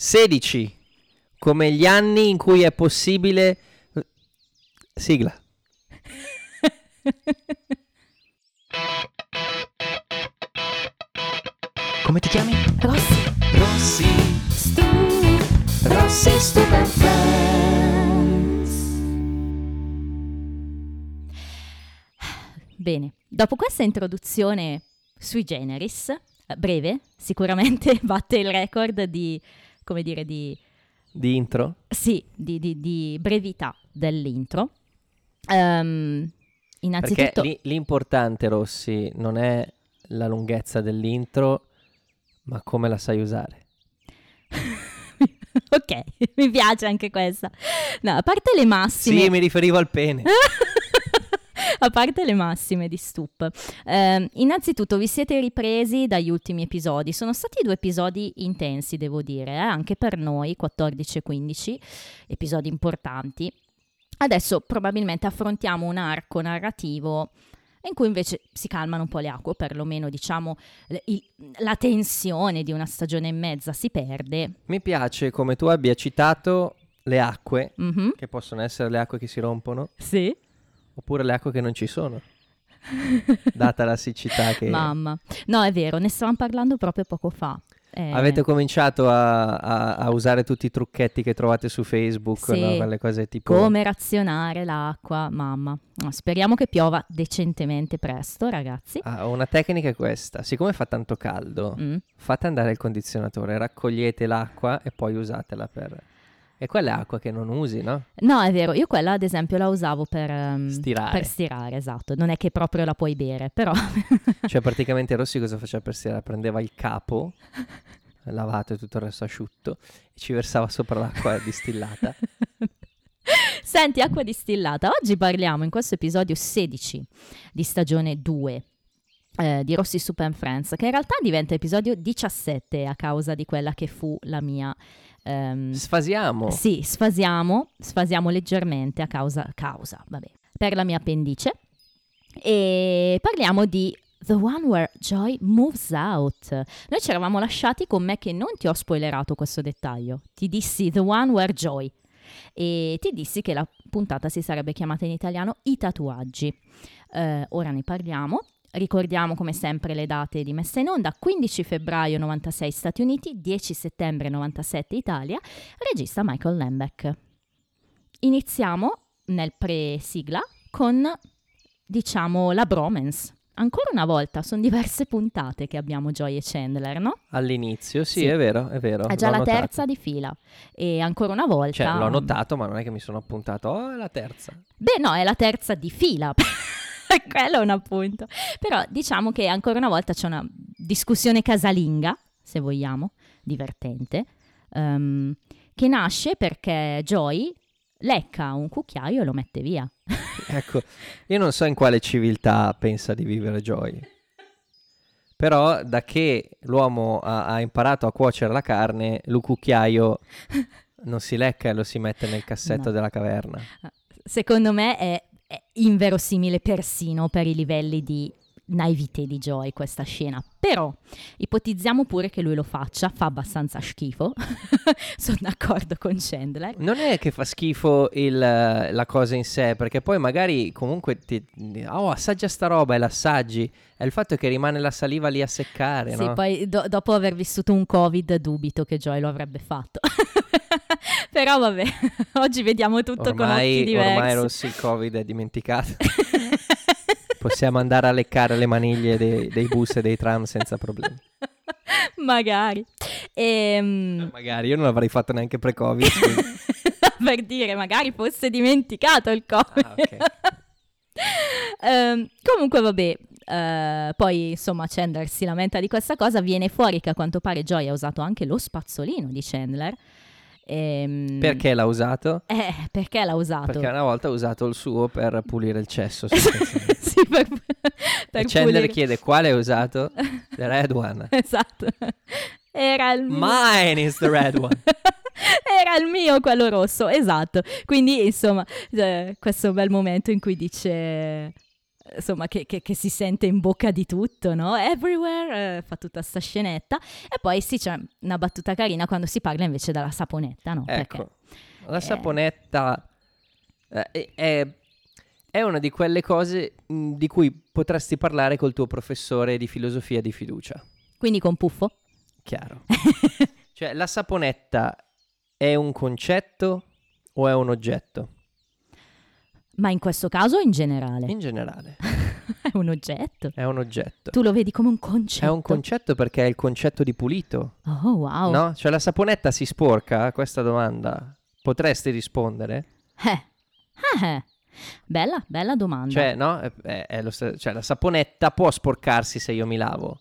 16. Come gli anni in cui è possibile... Sigla. Come ti chiami? Rossi, Rossi. Stu, Rossi Stupid Friends. Bene, dopo questa introduzione sui generis, breve, sicuramente batte il record di, come dire, di, Di intro? sì, di, di- di brevità dell'intro. Ehm, innanzitutto, Perché l'importante, Rossi, non è la lunghezza dell'intro, ma come la sai usare. ok, mi piace anche questa. No, a parte le massime... Sì, mi riferivo al pene. A parte le massime di Stup, ehm, innanzitutto vi siete ripresi dagli ultimi episodi. Sono stati due episodi intensi, devo dire, eh, anche per noi, 14 e 15, episodi importanti. Adesso probabilmente affrontiamo un arco narrativo in cui invece si calmano un po' le acque, perlomeno diciamo il- la tensione di una stagione e mezza si perde. Mi piace come tu abbia citato le acque, Mhm, che possono essere le acque che si rompono, Sì. Oppure le acque che non ci sono, data la siccità che... Mamma. No, è vero, ne stavamo parlando proprio poco fa. Eh, Avete cominciato a, a- a usare tutti i trucchetti che trovate su Facebook, Sì. no? quelle cose tipo... Come razionare l'acqua, mamma. No, speriamo che piova decentemente presto, ragazzi. Ah, una tecnica è questa, siccome fa tanto caldo, Mm. fate andare il condizionatore, raccogliete l'acqua e poi usatela per... E quella è acqua che non usi, no? No, è vero, io quella ad esempio la usavo per ehm, Stirare. Per stirare, esatto. Non è che proprio la puoi bere, però... Cioè praticamente Rossi cosa faceva per sera? Prendeva il capo, lavato e tutto il resto asciutto, e ci versava sopra l'acqua distillata. Senti, acqua distillata. Oggi parliamo in questo episodio 16 di stagione 2 eh, di Rossi and Friends, che in realtà diventa episodio 17 a causa di quella che fu la mia... ehm, Sfasiamo. Sì, sfasiamo, sfasiamo leggermente a causa, causa, vabbè, per la mia appendice. E parliamo di The One Where Joy Moves Out. Noi ci eravamo lasciati con me che non ti ho spoilerato questo dettaglio. Ti dissi The One Where Joy e ti dissi che la puntata si sarebbe chiamata in italiano I tatuaggi. Eh, ora ne parliamo. Ricordiamo come sempre le date di messa in onda, 15 febbraio 96 Stati Uniti, 10 settembre 97 Italia, regista Michael Lembeck. Iniziamo nel pre-sigla con, diciamo, la bromance. Ancora una volta, sono diverse puntate che abbiamo Joy e Chandler, no? All'inizio, sì, Sì. è vero, è vero. È già la notato. terza di fila. E ancora una volta... Cioè, l'ho notato, ma non è che mi sono appuntato. Oh, è la terza. Beh, no, è la terza di fila. Quello è un appunto. Però diciamo che ancora una volta c'è una discussione casalinga, se vogliamo, divertente, ehm, che nasce perché Joy lecca un cucchiaio e lo mette via. Ecco, io non so in quale civiltà pensa di vivere Joy. Però da che l'uomo ha, ha imparato a cuocere la carne, il cucchiaio non si lecca e lo si mette nel cassetto No. della caverna. Secondo me è inverosimile persino per i livelli di naivete di Joy questa scena. Però ipotizziamo pure che lui lo faccia, fa abbastanza schifo. Sono d'accordo con Chandler. Non è che fa schifo il, la cosa in sé, perché poi magari comunque ti, oh, assaggia sta roba e l'assaggi. È il fatto che rimane la saliva lì a seccare, Sì, no? poi do- dopo aver vissuto un Covid dubito che Joy lo avrebbe fatto. Però vabbè, oggi vediamo tutto con occhi ormai, diversi. ormai Rossi il Covid è dimenticato. Possiamo andare a leccare le maniglie dei, dei bus e dei tram senza problemi. Magari. Ehm, Magari io non l'avrei fatto neanche pre-Covid. per dire, magari fosse dimenticato il Covid. Ah, ok. Ehm, comunque vabbè, eh, poi insomma Chandler si lamenta di questa cosa, viene fuori che a quanto pare Joy ha usato anche lo spazzolino di Chandler. Ehm, Perché l'ha usato? Eh, perché l'ha usato? Perché una volta ha usato il suo per pulire il cesso. sì, per, per e Chandler pulire. chiede quale hai usato? The red one. Esatto. Era il mio. Mine is the red one. Era il mio quello rosso, esatto. Quindi, insomma, eh, questo bel momento in cui dice insomma, che, che- che si sente in bocca di tutto, no? Everywhere, eh, fa tutta sta scenetta. E poi sì, c'è una battuta carina quando si parla invece della saponetta, no? Perché- Ecco, la saponetta eh, è, è- è una di quelle cose mh, di cui potresti parlare col tuo professore di filosofia di fiducia. Quindi con Puffo? Chiaro. cioè, la saponetta è un concetto o è un oggetto? Ma in questo caso o in generale? In generale, È un oggetto. è un oggetto. Tu lo vedi come un concetto. È un concetto perché è il concetto di pulito, Oh, wow. no? Cioè, la saponetta si sporca? A questa domanda potresti rispondere? Eh. Ah, eh. Bella, bella domanda. Cioè, no? È- è- lo cioè, la saponetta può sporcarsi se io mi lavo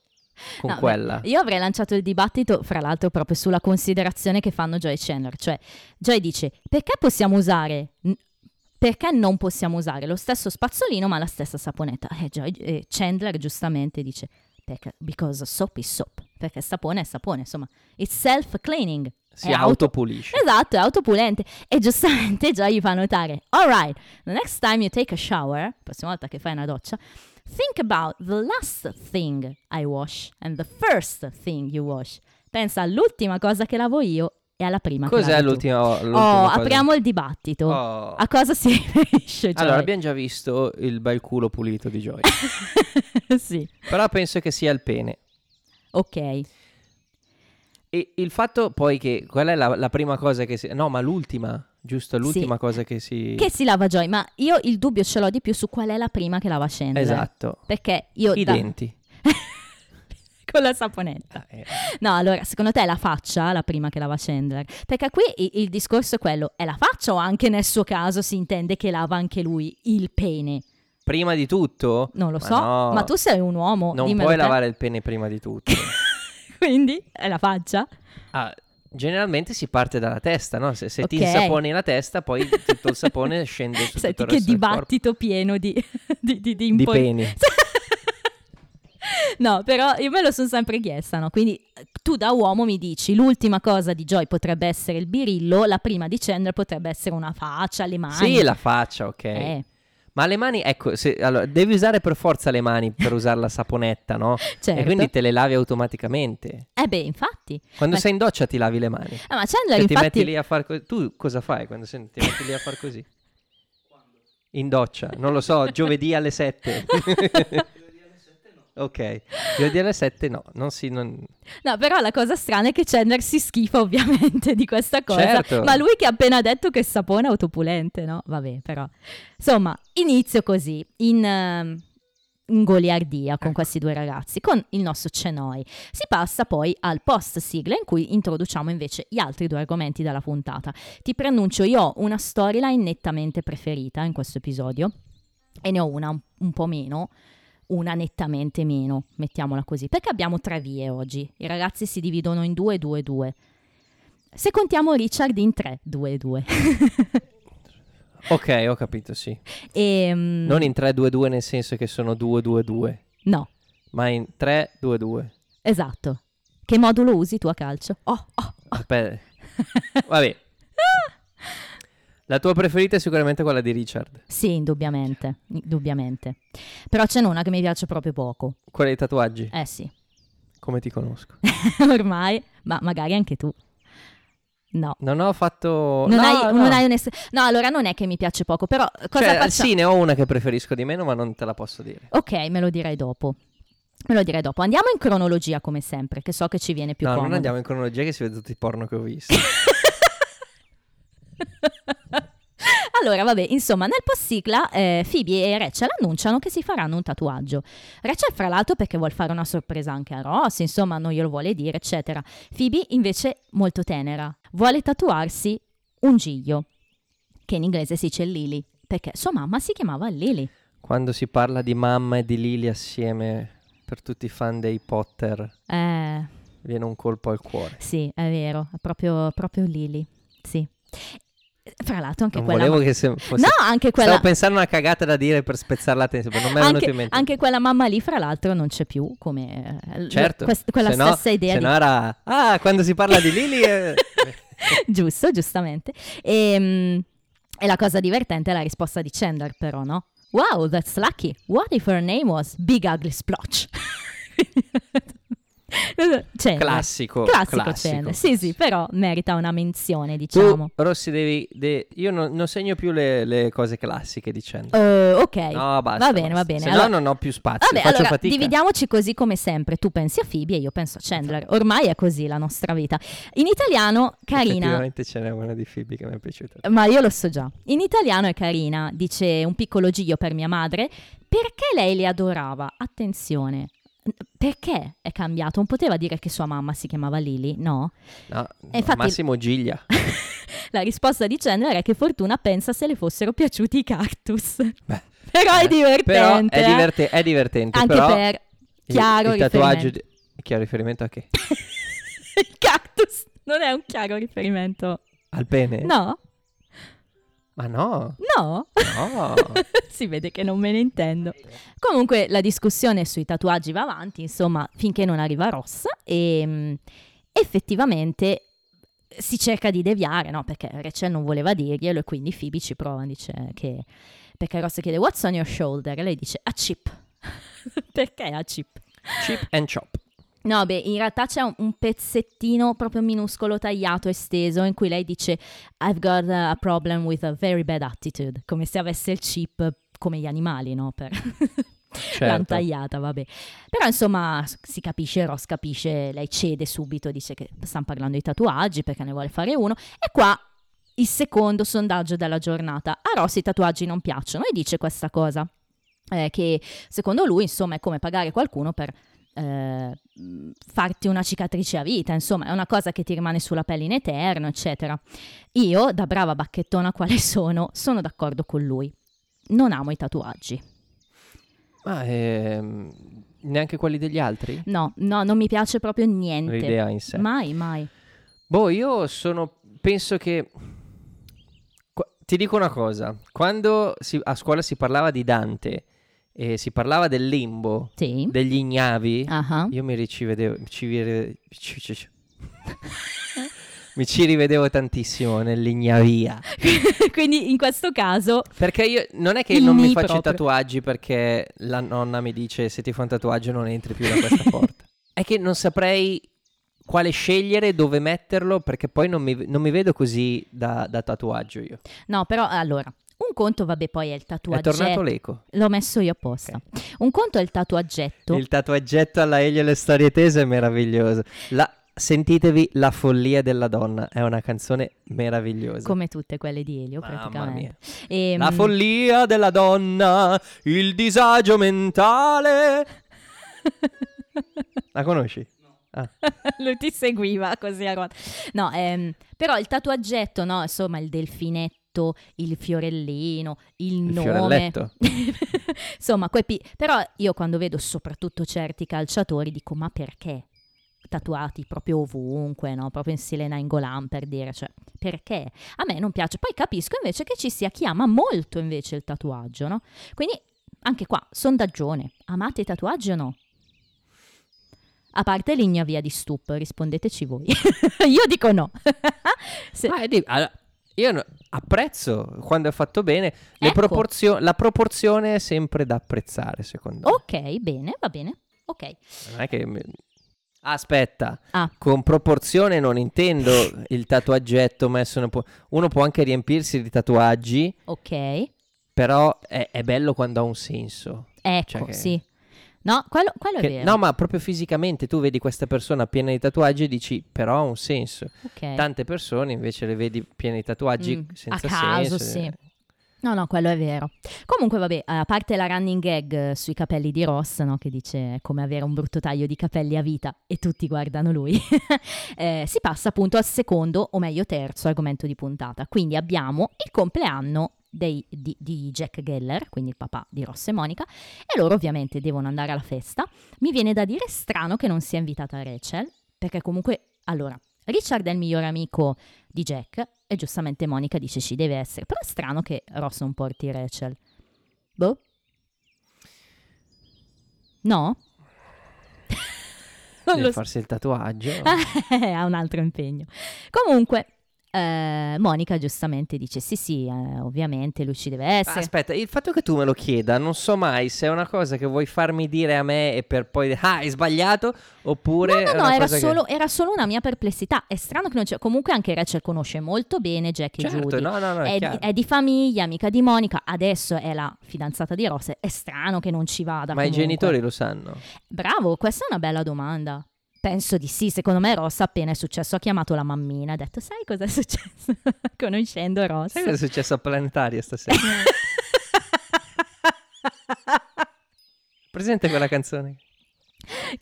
con No, beh, quella. Io avrei lanciato il dibattito, fra l'altro, proprio sulla considerazione che fanno Joy e Chandler. Cioè, Joy dice, perché possiamo usare... Perché non possiamo usare lo stesso spazzolino ma la stessa saponetta? E Joy- e Chandler giustamente dice, perché, because soap is soap. Perché sapone è sapone, insomma. It's self-cleaning. si è auto- autopulisce. Esatto, è autopulente. E giustamente Joy gli fa notare, alright, the next time you take a shower, la prossima volta che fai una doccia, think about the last thing I wash and the first thing you wash. Pensa all'ultima cosa che lavo io e alla prima Cos'è l'ultima, l'ultima Oh, cosa? apriamo il dibattito. Oh. A cosa si riferisce Joy? Allora, abbiamo già visto il bel culo pulito di Joy. sì, Però penso che sia il pene. ok. E il fatto poi che quella è la, la prima cosa che si... No, ma l'ultima, giusto? L'ultima cosa che si... Che si lava Joy, ma io il dubbio ce l'ho di più su qual è la prima che lava Chandler. Esatto. Perché io... I da- denti. con la saponetta. Ah, eh. No, allora, secondo te è la faccia la prima che lava Chandler? Perché qui il, discorso è quello, è la faccia o anche nel suo caso si intende che lava anche lui il pene? Prima di tutto? Non lo Ma so, no, ma tu sei un uomo, Non puoi te. lavare il pene prima di tutto. Quindi è la faccia? Ah, generalmente si parte dalla testa, no? Se, se ti Ok. insaponi la testa, poi tutto il sapone scende su Senti tutto il che resto corpo. dibattito pieno di, di, di, di Di peni. No, però io me lo sono sempre chiesta, no? Quindi eh, tu da uomo mi dici l'ultima cosa di Joy potrebbe essere il birillo, la prima di Chandler potrebbe essere una faccia, le mani. Sì, la faccia, ok. Eh, Ma le mani, ecco, se- allora, devi usare per forza le mani per usare la saponetta, no? certo. E quindi te le lavi automaticamente. Eh beh, infatti. Quando Ma- sei in doccia ti lavi le mani. Ah, ma Chandler Cioè, ti infatti... metti lì a fare così. Tu cosa fai quando sei- ti metti lì a fare così? In doccia, non lo so, giovedì alle 7. Ok, alle 7 no, non si... Non... No, però la cosa strana è che Chandler si schifa ovviamente di questa cosa. Certo. Ma lui che ha appena detto che il sapone è autopulente, no? Vabbè, però. Insomma, inizio così, in, ehm, in goliardia Ecco. con questi due ragazzi, con il nostro Cenoi. Si passa poi al post sigla in cui introduciamo invece gli altri due argomenti della puntata. Ti preannuncio, io ho una storyline nettamente preferita in questo episodio e ne ho una un, un po' meno, una nettamente meno, mettiamola così, perché abbiamo tre vie oggi. I ragazzi si dividono in due, due, due. Se contiamo Richard in tre, due, due. Ok, ho capito, sì. e, mm, Non in 3-2-2 nel senso che sono 2-2-2, No, ma in 3-2-2. esatto. Che modulo usi tu a calcio? Oh, oh. Aspetta. Vabbè. La tua preferita è sicuramente quella di Richard. Sì, indubbiamente, indubbiamente. Però ce n'è una che mi piace proprio poco. Quella dei tatuaggi. Eh sì, Come ti conosco? ormai, ma magari anche tu. No. Non ho fatto... Non, no, hai, no. non hai un'es- no, allora non è che mi piace poco, però cosa Cioè, facciamo? sì, ne ho una che preferisco di meno, ma non te la posso dire. Ok, me lo direi dopo. Me lo direi dopo. Andiamo in cronologia come sempre, che so che ci viene più no, comodo. non andiamo in cronologia che si vede tutti i porno che ho visto. Allora, vabbè, insomma, nel post sigla eh, Phoebe e Rachel annunciano che si faranno un tatuaggio. Rachel, fra l'altro, perché vuole fare una sorpresa anche a Ross, insomma, non glielo vuole dire, eccetera. Phoebe, invece, molto tenera, vuole tatuarsi un giglio, che in inglese si dice Lily, perché sua mamma si chiamava Lily. Quando si parla di mamma e di Lily assieme, per tutti i fan dei Potter, Eh, viene un colpo al cuore. sì, è vero, è proprio, proprio Lily, sì. Fra l'altro anche Non quella... volevo che se fosse... No, anche quella... Stavo pensando a una cagata da dire per spezzare la tensione, non mi è venuto anche, in mente. anche quella mamma lì, fra l'altro, non c'è più come eh, Certo, quest- quella se no- stessa idea se di no era... Ah, quando si parla di Lily... eh, giusto, giustamente. E, mm, e la cosa divertente è la risposta di Chandler, però, no? Wow, that's lucky. What if her name was Big Ugly Splotch? Chandler. Classico. Classico classico. Chandler. Sì, sì, però merita una menzione, Tu, diciamo. Rossi, devi... de- Io non, non segno più le, le cose classiche di Chandler. Eh, ok. No, basta. va bene, basta. va bene. Se Allora- no non ho più spazio, Vabbè, faccio allora fatica. dividiamoci così come sempre. Tu pensi a Phoebe e io penso a Chandler. Ormai è così la nostra vita. In italiano, carina. Effettivamente ce n'è una di Phoebe che mi è piaciuta. Ma io lo so già. In italiano è carina, dice un piccolo giro per mia madre. Perché lei li adorava? Attenzione. Perché è cambiato? Non poteva dire che sua mamma si chiamava Lily, no? No, infatti- Massimo Giglia. La risposta di Chandler è che Fortuna pensa se le fossero piaciuti i cactus. Beh, Però è eh, divertente. Però è, eh. diverte- è divertente. Anche per il- chiaro il, tatuaggio riferimento. di- Chiaro riferimento a che? il cactus non è un chiaro riferimento. Al pene? No? Ma no, No? no. si vede che non me ne intendo. Comunque la discussione sui tatuaggi va avanti, insomma, finché non arriva Ross e mm, effettivamente si cerca di deviare, no? Perché Rachel non voleva dirglielo e quindi Phoebe ci prova, dice che... Perché Ross chiede what's on your shoulder e lei dice a chip. Perché a chip? Chip and chop. No, beh, in realtà c'è un, un pezzettino proprio minuscolo tagliato, esteso, in cui lei dice I've got a problem with a very bad attitude, come se avesse il chip come gli animali, no? Per... L'hanno Certo. tagliata, vabbè. Però insomma si capisce, Ross capisce, lei cede subito, dice che stanno parlando di tatuaggi perché ne vuole fare uno. E qua il secondo sondaggio della giornata. A Ross i tatuaggi non piacciono e dice questa cosa, eh, che secondo lui insomma è come pagare qualcuno per eh, farti una cicatrice a vita, insomma è una cosa che ti rimane sulla pelle in eterno, eccetera. Io, da brava bacchettona quale sono, sono d'accordo con lui. Non amo i tatuaggi. Ma ehm, neanche quelli degli altri? No, no, non mi piace proprio niente. L'idea in sé. Mai, mai. Boh, io sono. Penso che. Ti dico una cosa: quando si- a scuola si parlava di Dante e si parlava del limbo, Sì. degli ignavi, Ah, io mi ricivedevo. Ci, ci- ci- mi ci rivedevo tantissimo nell'ignavia. Quindi in questo caso, Perché io non è che non mi faccio proprio. tatuaggi perché la nonna mi dice se ti fa un tatuaggio non entri più da questa porta. È che non saprei quale scegliere, dove metterlo, perché poi non mi, non mi vedo così da, da tatuaggio io. no, però allora, un conto, vabbè, poi è il È tatuaggetto. tornato l'eco. L'ho messo io apposta. Un conto è il tatuaggetto. Il tatuaggetto alla Elio e le storie tese è meraviglioso. La- sentitevi La follia della donna, è una canzone meravigliosa. Come tutte quelle di Elio, Mamma praticamente. mia. Ehm, La follia della donna, il disagio mentale. La conosci? Ah. Lui ti seguiva così a. No, ehm, però il tatuaggetto, no, insomma, il delfinetto, il fiorellino, il, Il nome. insomma, quei pi- però io quando vedo soprattutto certi calciatori dico, ma perché? Tatuati proprio ovunque, no? Proprio in stile Nainggolan per dire, cioè, perché? A me non piace. Poi capisco invece che ci sia chi ama molto invece il tatuaggio, no? Quindi anche qua, sondaggione. Amate i tatuaggi o no? A parte l'ignavia di Stup, rispondeteci voi. Io dico no. Se- Ah, e di- allora, io apprezzo quando è fatto bene. Le Ecco. proporzio- la proporzione è sempre da apprezzare, secondo me. ok, bene, va bene. Ok. Non è che. mi- Aspetta, Ah. con proporzione non intendo il tatuaggetto messo. nel po- Uno può anche riempirsi di tatuaggi, Ok. però è, è bello quando ha un senso. Ecco, Cioè che- sì. No, quello, quello è Che- vero. no, ma proprio fisicamente tu vedi questa persona piena di tatuaggi e dici, però ha un senso. Ok. Tante persone invece le vedi piene di tatuaggi Mm, senza a caso, senso. sì. No, no, quello è vero. Comunque, vabbè, a parte la running gag eh, sui capelli di Ross, no, che dice come avere un brutto taglio di capelli a vita e tutti guardano lui, eh, si passa appunto al secondo, o meglio terzo argomento di puntata. Quindi abbiamo il compleanno dei- di, di Jack Geller, quindi il papà di Ross e Monica, e loro ovviamente devono andare alla festa. Mi viene da dire strano che non sia invitata Rachel, perché comunque, allora, Richard è il migliore amico di Jack e giustamente Monica dice ci deve essere, però è strano che Ross non porti Rachel. Boh. No? non farsi il tatuaggio. ha un altro impegno. Comunque, eh, Monica giustamente dice sì sì, eh, ovviamente lui ci deve essere. Aspetta, il fatto che tu me lo chieda, non so mai se è una cosa che vuoi farmi dire a me e per poi ah, hai sbagliato, oppure... No, no, no, era cosa che- solo, era solo una mia perplessità. È strano che non c'è. Comunque anche Rachel conosce molto bene Jack e Certo, Judy. no, no, no, è è, di, è di famiglia, amica di Monica. Adesso è la fidanzata di Ross. È strano che non ci vada. Ma i comunque. genitori lo sanno. Bravo, questa è una bella domanda. Penso di sì, secondo me Ross appena è successo ha chiamato la mammina e ha detto sai cosa è successo conoscendo Ross. Sai cosa è successo a Planetaria stasera? Presente quella canzone?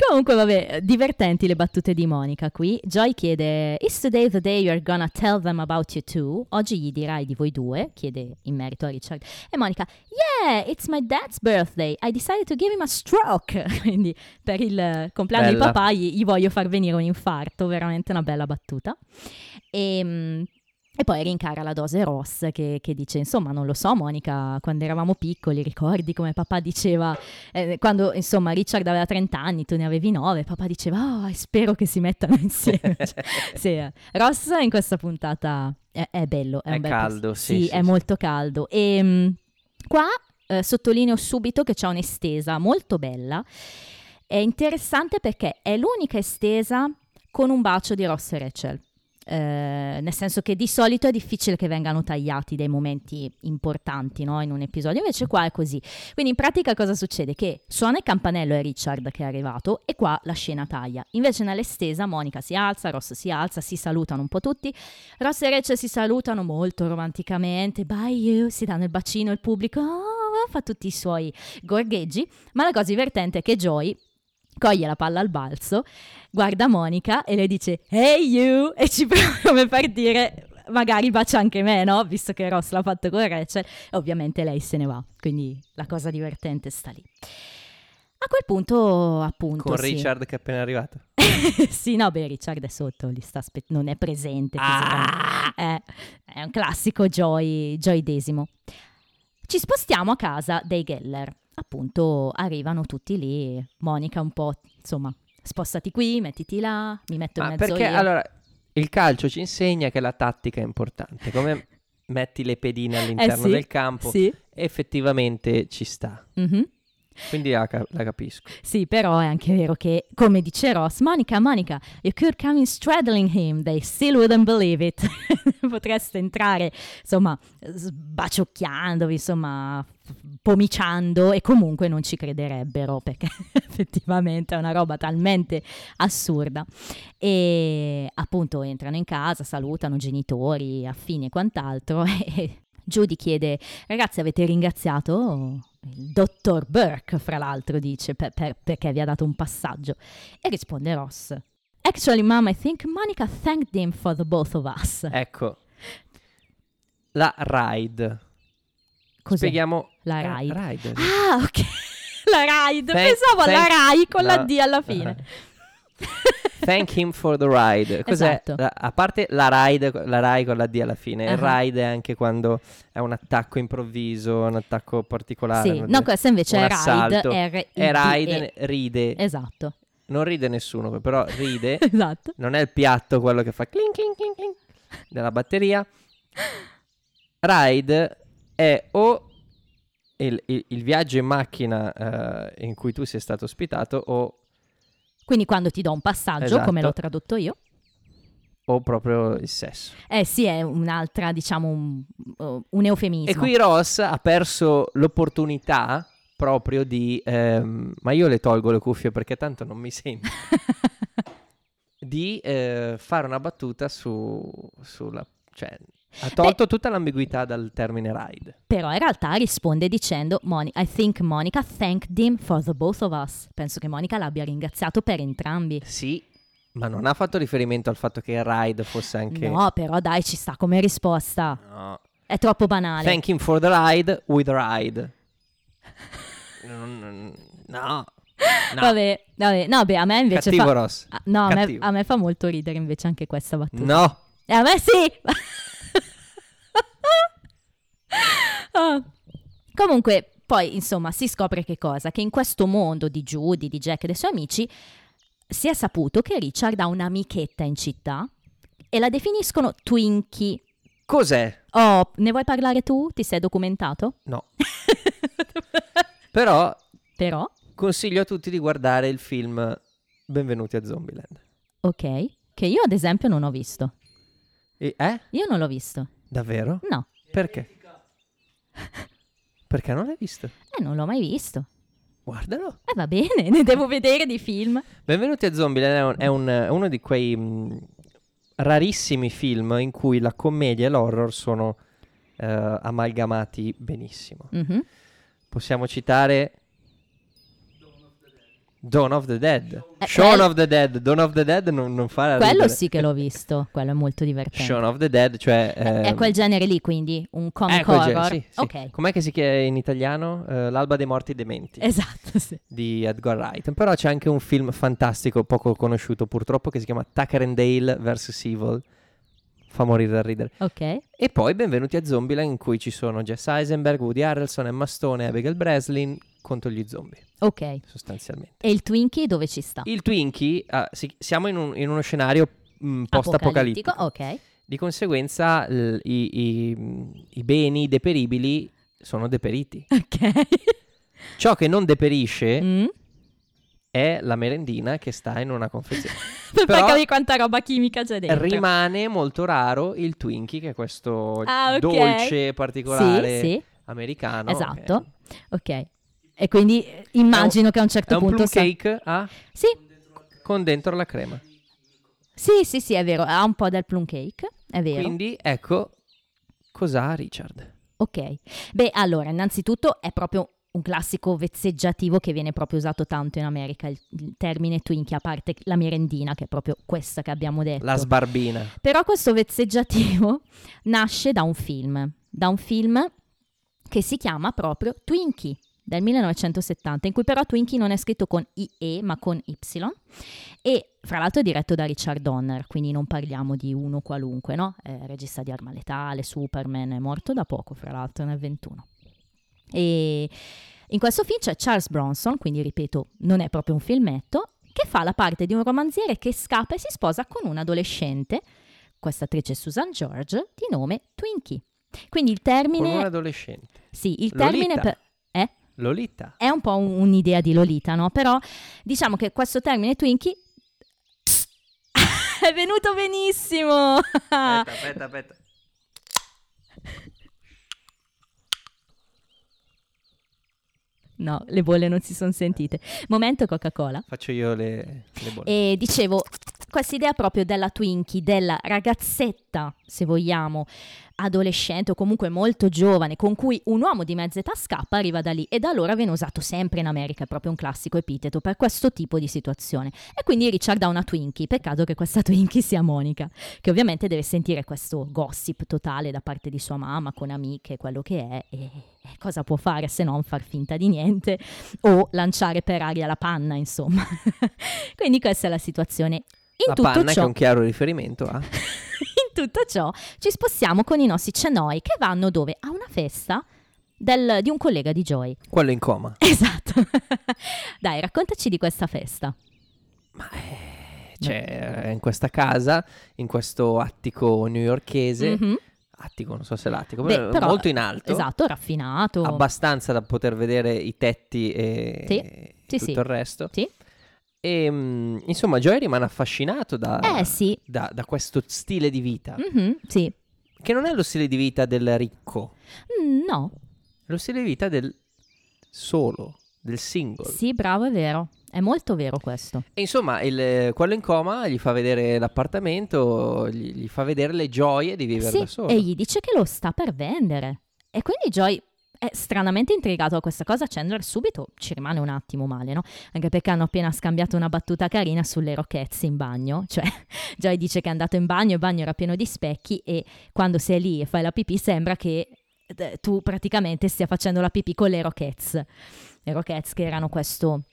Comunque, vabbè, divertenti le battute di Monica qui. Joy chiede: Is today the day you're gonna tell them about you too? Oggi gli dirai di voi due? Chiede in merito a Richard. E Monica: Yeah, it's my dad's birthday. I decided to give him a stroke. Quindi per il compleanno di Bella. papà gli, gli voglio far venire un infarto. Veramente una bella battuta. E. e poi rincara la dose Ross che, che dice, insomma, non lo so Monica, quando eravamo piccoli, ricordi come papà diceva, eh, quando insomma Richard aveva 30 anni, tu ne avevi 9, papà diceva, oh, spero che si mettano insieme. Cioè, sì, eh. Ross in questa puntata è, è bello. È, È caldo, pers- sì, sì, è sì. molto caldo. E mh, qua eh, sottolineo subito che c'è un'estesa molto bella. È interessante perché è l'unica estesa con un bacio di Ross e Rachel. Eh, nel senso che di solito è difficile che vengano tagliati dei momenti importanti no, in un episodio, invece qua è così. Quindi in pratica cosa succede? Che suona il campanello è Richard che è arrivato e qua la scena taglia. Invece nell'estesa Monica si alza, Ross si alza, si salutano un po' tutti. Ross e Rachel si salutano molto romanticamente, bye you, si danno il bacino il pubblico, oh, fa tutti i suoi gorgheggi, ma la cosa divertente è che Joy coglie la palla al balzo, guarda Monica e le dice hey you e ci prova come per dire magari bacia anche me, no? Visto che Ross l'ha fatto con Rachel e ovviamente lei se ne va, quindi la cosa divertente sta lì. A quel punto, appunto, Con sì. Richard che è appena arrivato. sì, no, beh, Richard è sotto, aspe- non è presente. Ah! fisicamente. Eh, è un classico Joy, Joy Desimo. Ci spostiamo a casa dei Geller. Appunto, arrivano tutti lì. Monica un po', insomma, spostati qui, mettiti là, mi metto in Ma mezzo perché io. allora il calcio ci insegna che la tattica è importante. Come metti le pedine all'interno Eh sì, del campo, Sì. effettivamente ci sta. mhm. Quindi la, ca- la capisco. Sì, però è anche vero che, come dice Ross, Monica, Monica, you could come in straddling him, they still wouldn't believe it. Potreste entrare, insomma, sbaciocchiandovi, insomma, pomiciando e comunque non ci crederebbero perché effettivamente è una roba talmente assurda. E appunto entrano in casa, salutano genitori, affini e quant'altro e Judy chiede, ragazzi avete ringraziato il dottor Burke, fra l'altro, dice, per- per- perché vi ha dato un passaggio. E risponde Ross. Actually, mom, I think Monica thanked him for the both of us. Ecco. La ride. Cos'è? Spieghiamo La eh, ride. ride. Ah, ok. La ride. Thank- Pensavo alla thank- Rai con la no. D alla fine. Thank him for the ride. Cos'è? Esatto. La- a parte la ride, la Rai con la D alla fine, il Ah. ride è anche quando è un attacco improvviso, un attacco particolare. sì, no, questa invece è. Ride. È ride, ride. Esatto, Non ride nessuno, però ride. esatto. non è il piatto quello che fa clink clink clink clink della batteria. Ride è o il, il- il viaggio in macchina eh, in cui tu sei stato ospitato o, Quindi quando ti do un passaggio, Esatto. come l'ho tradotto io, o proprio il sesso. eh sì, è un'altra, diciamo, un, un eufemismo. E qui Ross ha perso l'opportunità proprio di... ehm, ma io le tolgo le cuffie perché tanto non mi sento. di eh, fare una battuta su, sulla... Cioè, ha tolto tutta l'ambiguità dal termine ride. Però in realtà risponde dicendo Moni- I think Monica thanked him for the both of us. Penso che Monica l'abbia ringraziato per entrambi. Sì, ma non ha fatto riferimento al fatto che il ride fosse anche... No, però dai, ci sta come risposta. No. È troppo banale. Thank him for the ride with ride. Non- No. No. Vabbè, vabbè, no, beh, a me invece Cattivo fa... Ross. No, a me, a me fa molto ridere invece anche questa battuta. No. E a me sì! Ah. Comunque, poi, insomma, si scopre che cosa? Che in questo mondo di Judy, di Jack e dei suoi amici, si è saputo che Richard ha un'amichetta in città e la definiscono Twinkie. Cos'è? Oh, ne vuoi parlare tu? Ti sei documentato? No. Però Però, consiglio a tutti di guardare il film Benvenuti a Zombieland. ok, che io ad esempio non ho visto. E- eh? Io non l'ho visto. Davvero? No, Perché? Perché non l'hai visto? eh, non l'ho mai visto. Guardalo. Eh, va bene, ne devo vedere di film. Benvenuti a Zombieland è, un- è è uno di quei mh, rarissimi film in cui la commedia e l'horror sono eh, amalgamati benissimo. Mhm. Possiamo citare Dawn of the Dead. Eh, Shaun quel- of the Dead. Dawn of the Dead non, non fa Quello ridere. sì che l'ho visto, quello è molto divertente. Shaun of the Dead, cioè... È- è ehm, quel genere lì, quindi un comic eh, horror. genere, sì, sì. Ok, Com'è che si chiama in italiano? Eh, L'alba dei morti dementi esatto, sì. di Edgar Wright. Però c'è anche un film fantastico, poco conosciuto purtroppo, che si chiama Tucker and Dale vs. Evil. Fa morire da ridere. Ok, E poi Benvenuti a Zombieland in cui ci sono Jess Eisenberg, Woody Harrelson, Emma Stone Abigail Breslin contro gli zombie, ok. sostanzialmente. E il Twinkie dove ci sta? Il Twinkie, ah, si- siamo in, un- in uno scenario mh, post-apocalittico. Ok. Di conseguenza l- i, i- i beni deperibili sono deperiti. Ok. Ciò che non deperisce Mm. è la merendina che sta in una confezione. Per Però- capire quanta roba chimica c'è dentro. Rimane molto raro il Twinkie, che è questo Ah, ok. dolce particolare Sì, sì, americano. esatto. che Ok. E quindi eh, immagino che a un certo È un punto... plum sa- cake ah, Sì, con dentro la crema. sì, sì, sì, è vero. Ha un po' del plum cake, è vero. Quindi ecco cosa ha Richard. Ok. Beh, allora, innanzitutto è proprio un classico vezzeggiativo che viene proprio usato tanto in America, il, il termine Twinkie, a parte la merendina, che è proprio questa che abbiamo detto. La sbarbina. Però questo vezzeggiativo nasce da un film, da un film che si chiama proprio Twinkie del 1970, in cui però Twinkie non è scritto con IE ma con Y e fra l'altro è diretto da Richard Donner, quindi non parliamo di uno qualunque, no? È regista di Arma Letale, Superman, è morto da poco fra l'altro nel 21. E in questo film c'è Charles Bronson, quindi ripeto, non è proprio un filmetto, che fa la parte di un romanziere che scappa e si sposa con un adolescente, questa attrice Susan George, di nome Twinkie. Quindi il Con un termine... adolescente. Sì, il termine... Per, eh? Lolita. È un po' un- un'idea di Lolita, no? Però diciamo che questo termine Twinkie... è venuto benissimo! Aspetta, aspetta, aspetta. no, le bolle non si sono sentite. Momento Coca-Cola. Faccio io le, le bolle. E dicevo, questa idea proprio della Twinkie, della ragazzetta, se vogliamo, adolescente o comunque molto giovane, con cui un uomo di mezza età scappa, arriva da lì e da allora viene usato sempre in America, è proprio un classico epiteto per questo tipo di situazione. E quindi Richard ha una Twinkie, peccato che questa Twinkie sia Monica, che ovviamente deve sentire questo gossip totale da parte di sua mamma, con amiche, quello che è, e, cosa può fare se non far finta di niente o lanciare per aria la panna, insomma. quindi questa è la situazione. In la tutto panna che ciò, è un chiaro riferimento a... in tutto ciò ci spostiamo con i nostri cenoi che vanno dove? A una festa del- di un collega di Joy. Quello in coma. Esatto. Dai, raccontaci di questa festa. Cioè, eh, in questa casa, in questo attico newyorkese. Mhm. Attico, non so se è l'attico, Beh, però, però- molto in alto. Esatto, raffinato. Abbastanza da poter vedere i tetti e, Sì, e sì, tutto sì. il resto. Sì. E mm, insomma, Joy rimane affascinato da, Eh sì. da- da questo stile di vita, Mhm, sì. che non è lo stile di vita del ricco, Mm, no, è lo stile di vita del solo, del single. sì, bravo, è vero. È molto vero questo. E insomma, il- quello in coma gli fa vedere l'appartamento, gli, gli fa vedere le gioie di vivere Sì, da solo. e gli dice che lo sta per vendere. E quindi Joy è stranamente intrigato a questa cosa. Chandler subito ci rimane un attimo male, no? Anche perché hanno appena scambiato una battuta carina sulle rocchezze in bagno. Cioè, Joy dice che è andato in bagno, il bagno era pieno di specchi e quando sei lì e fai la pipì sembra che eh, tu praticamente stia facendo la pipì con le Rockets. Le Rockets che erano questo,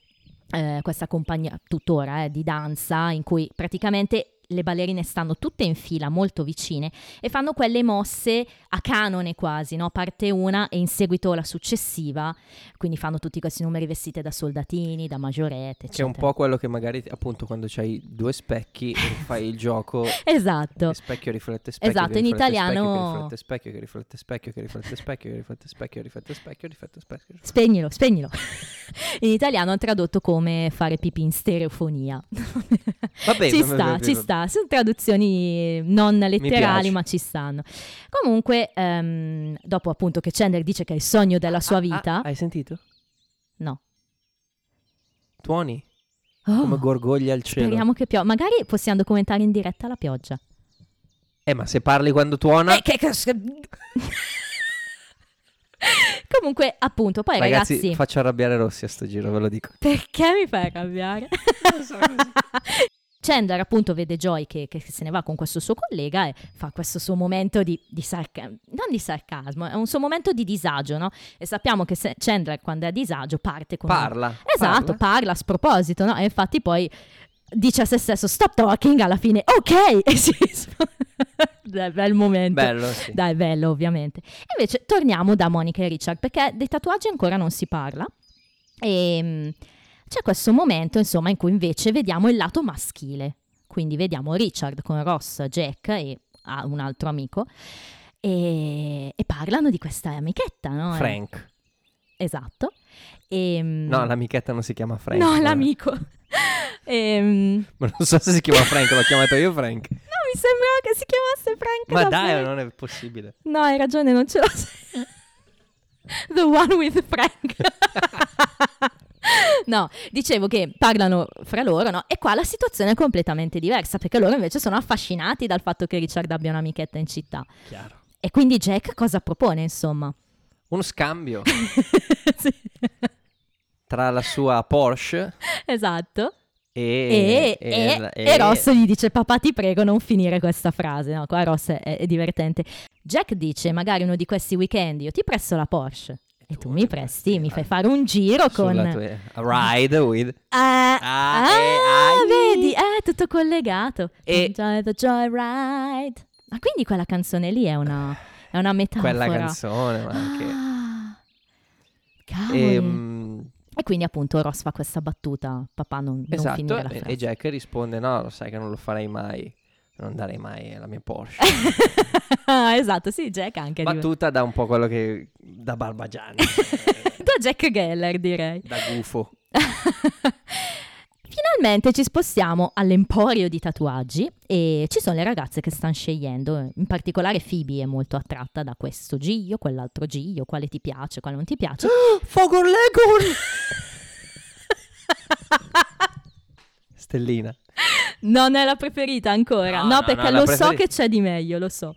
eh, questa compagnia tuttora eh, di danza in cui praticamente le ballerine stanno tutte in fila molto vicine e fanno quelle mosse a canone quasi, no? Parte una e in seguito la successiva, quindi fanno tutti questi numeri vestite da soldatini, da maggiorette, Che è un eccetera. po' quello che magari appunto quando c'hai due specchi e fai il gioco Esatto. che specchio riflette specchio Esatto, in italiano- specchio che riflette specchio che riflette specchio che riflette specchio che riflette specchio che riflette specchio Spegnilo, spegnilo. In italiano hanno tradotto come fare pipì in stereofonia. Vabbè, ci sta, ci vabbè. Sta. Sono traduzioni non letterali, ma ci stanno. Comunque, ehm, dopo appunto che Chandler dice che è il sogno della sua Ah, vita, ah, hai sentito? no. Tuoni Oh, come gorgoglia il cielo. speriamo che piova. Magari possiamo documentare in diretta la pioggia. Eh, ma se parli quando tuona, Eh, che- Comunque, appunto, poi ragazzi, ragazzi, faccio arrabbiare Rossi a sto giro, ve lo dico. perché mi fai arrabbiare? Chandler appunto vede Joy che, che se ne va con questo suo collega e fa questo suo momento di, di sarcasmo, non di sarcasmo, è un suo momento di disagio, no? E sappiamo che Chandler quando è a disagio parte con... Parla. Esatto, parla. parla a sproposito, no? E infatti poi dice a se stesso stop talking alla fine, ok! E si... Dai, bel momento. Bello, sì. Dai, bello ovviamente. E invece torniamo da Monica e Richard perché dei tatuaggi ancora non si parla. E mm, c'è questo momento, insomma, in cui invece vediamo il lato maschile. Quindi vediamo Richard con Ross, Jack e ah, un altro amico. E, e parlano di questa amichetta, no? Frank. Esatto. E, mm, No, l'amichetta non si chiama Frank. No, l'amico. Ehm, Ma non so se si chiama Frank, l'ho chiamato io Frank. no, mi sembrava che si chiamasse Frank. Ma dai, non è possibile. No, hai ragione, non ce l'ho. The one with Frank. no, dicevo che parlano fra loro, no? E qua la situazione è completamente diversa, perché loro invece sono affascinati dal fatto che Richard abbia un'amichetta in città. Chiaro. E quindi Jack cosa propone, insomma? Uno scambio Sì. tra la sua Porsche Esatto. e... E, e, e Ross gli dice papà ti prego non finire questa frase, no? Qua Ross è, è divertente. Jack dice magari uno di questi weekend io ti presto la Porsche. E tu mi presti, mi fai fare un giro con... tua- Ride with... Ah, Ah, eh, vedi, è tutto collegato. E- Enjoy the joyride. Ma quindi quella canzone lì è una, è una metafora. Quella canzone, ma anche... Ah, cavoli. Ehm, E quindi appunto Ross fa questa battuta, papà non, non esatto, finire la e, frase. e Jack risponde, no, lo sai che non lo farei mai, non darei mai la mia Porsche. esatto, sì, Jack anche. di- Battuta da un po' quello che... da Barbagianni, Da Jack Geller direi. da gufo. Finalmente ci spostiamo all'emporio di tatuaggi e ci sono le ragazze che stanno scegliendo, in particolare Phoebe è molto attratta da questo giglio, quell'altro giglio, quale ti piace, quale non ti piace. Fogor Legon! Stellina. Non è la preferita ancora, No, no, no, perché no, lo so preferita. che c'è di meglio, lo so.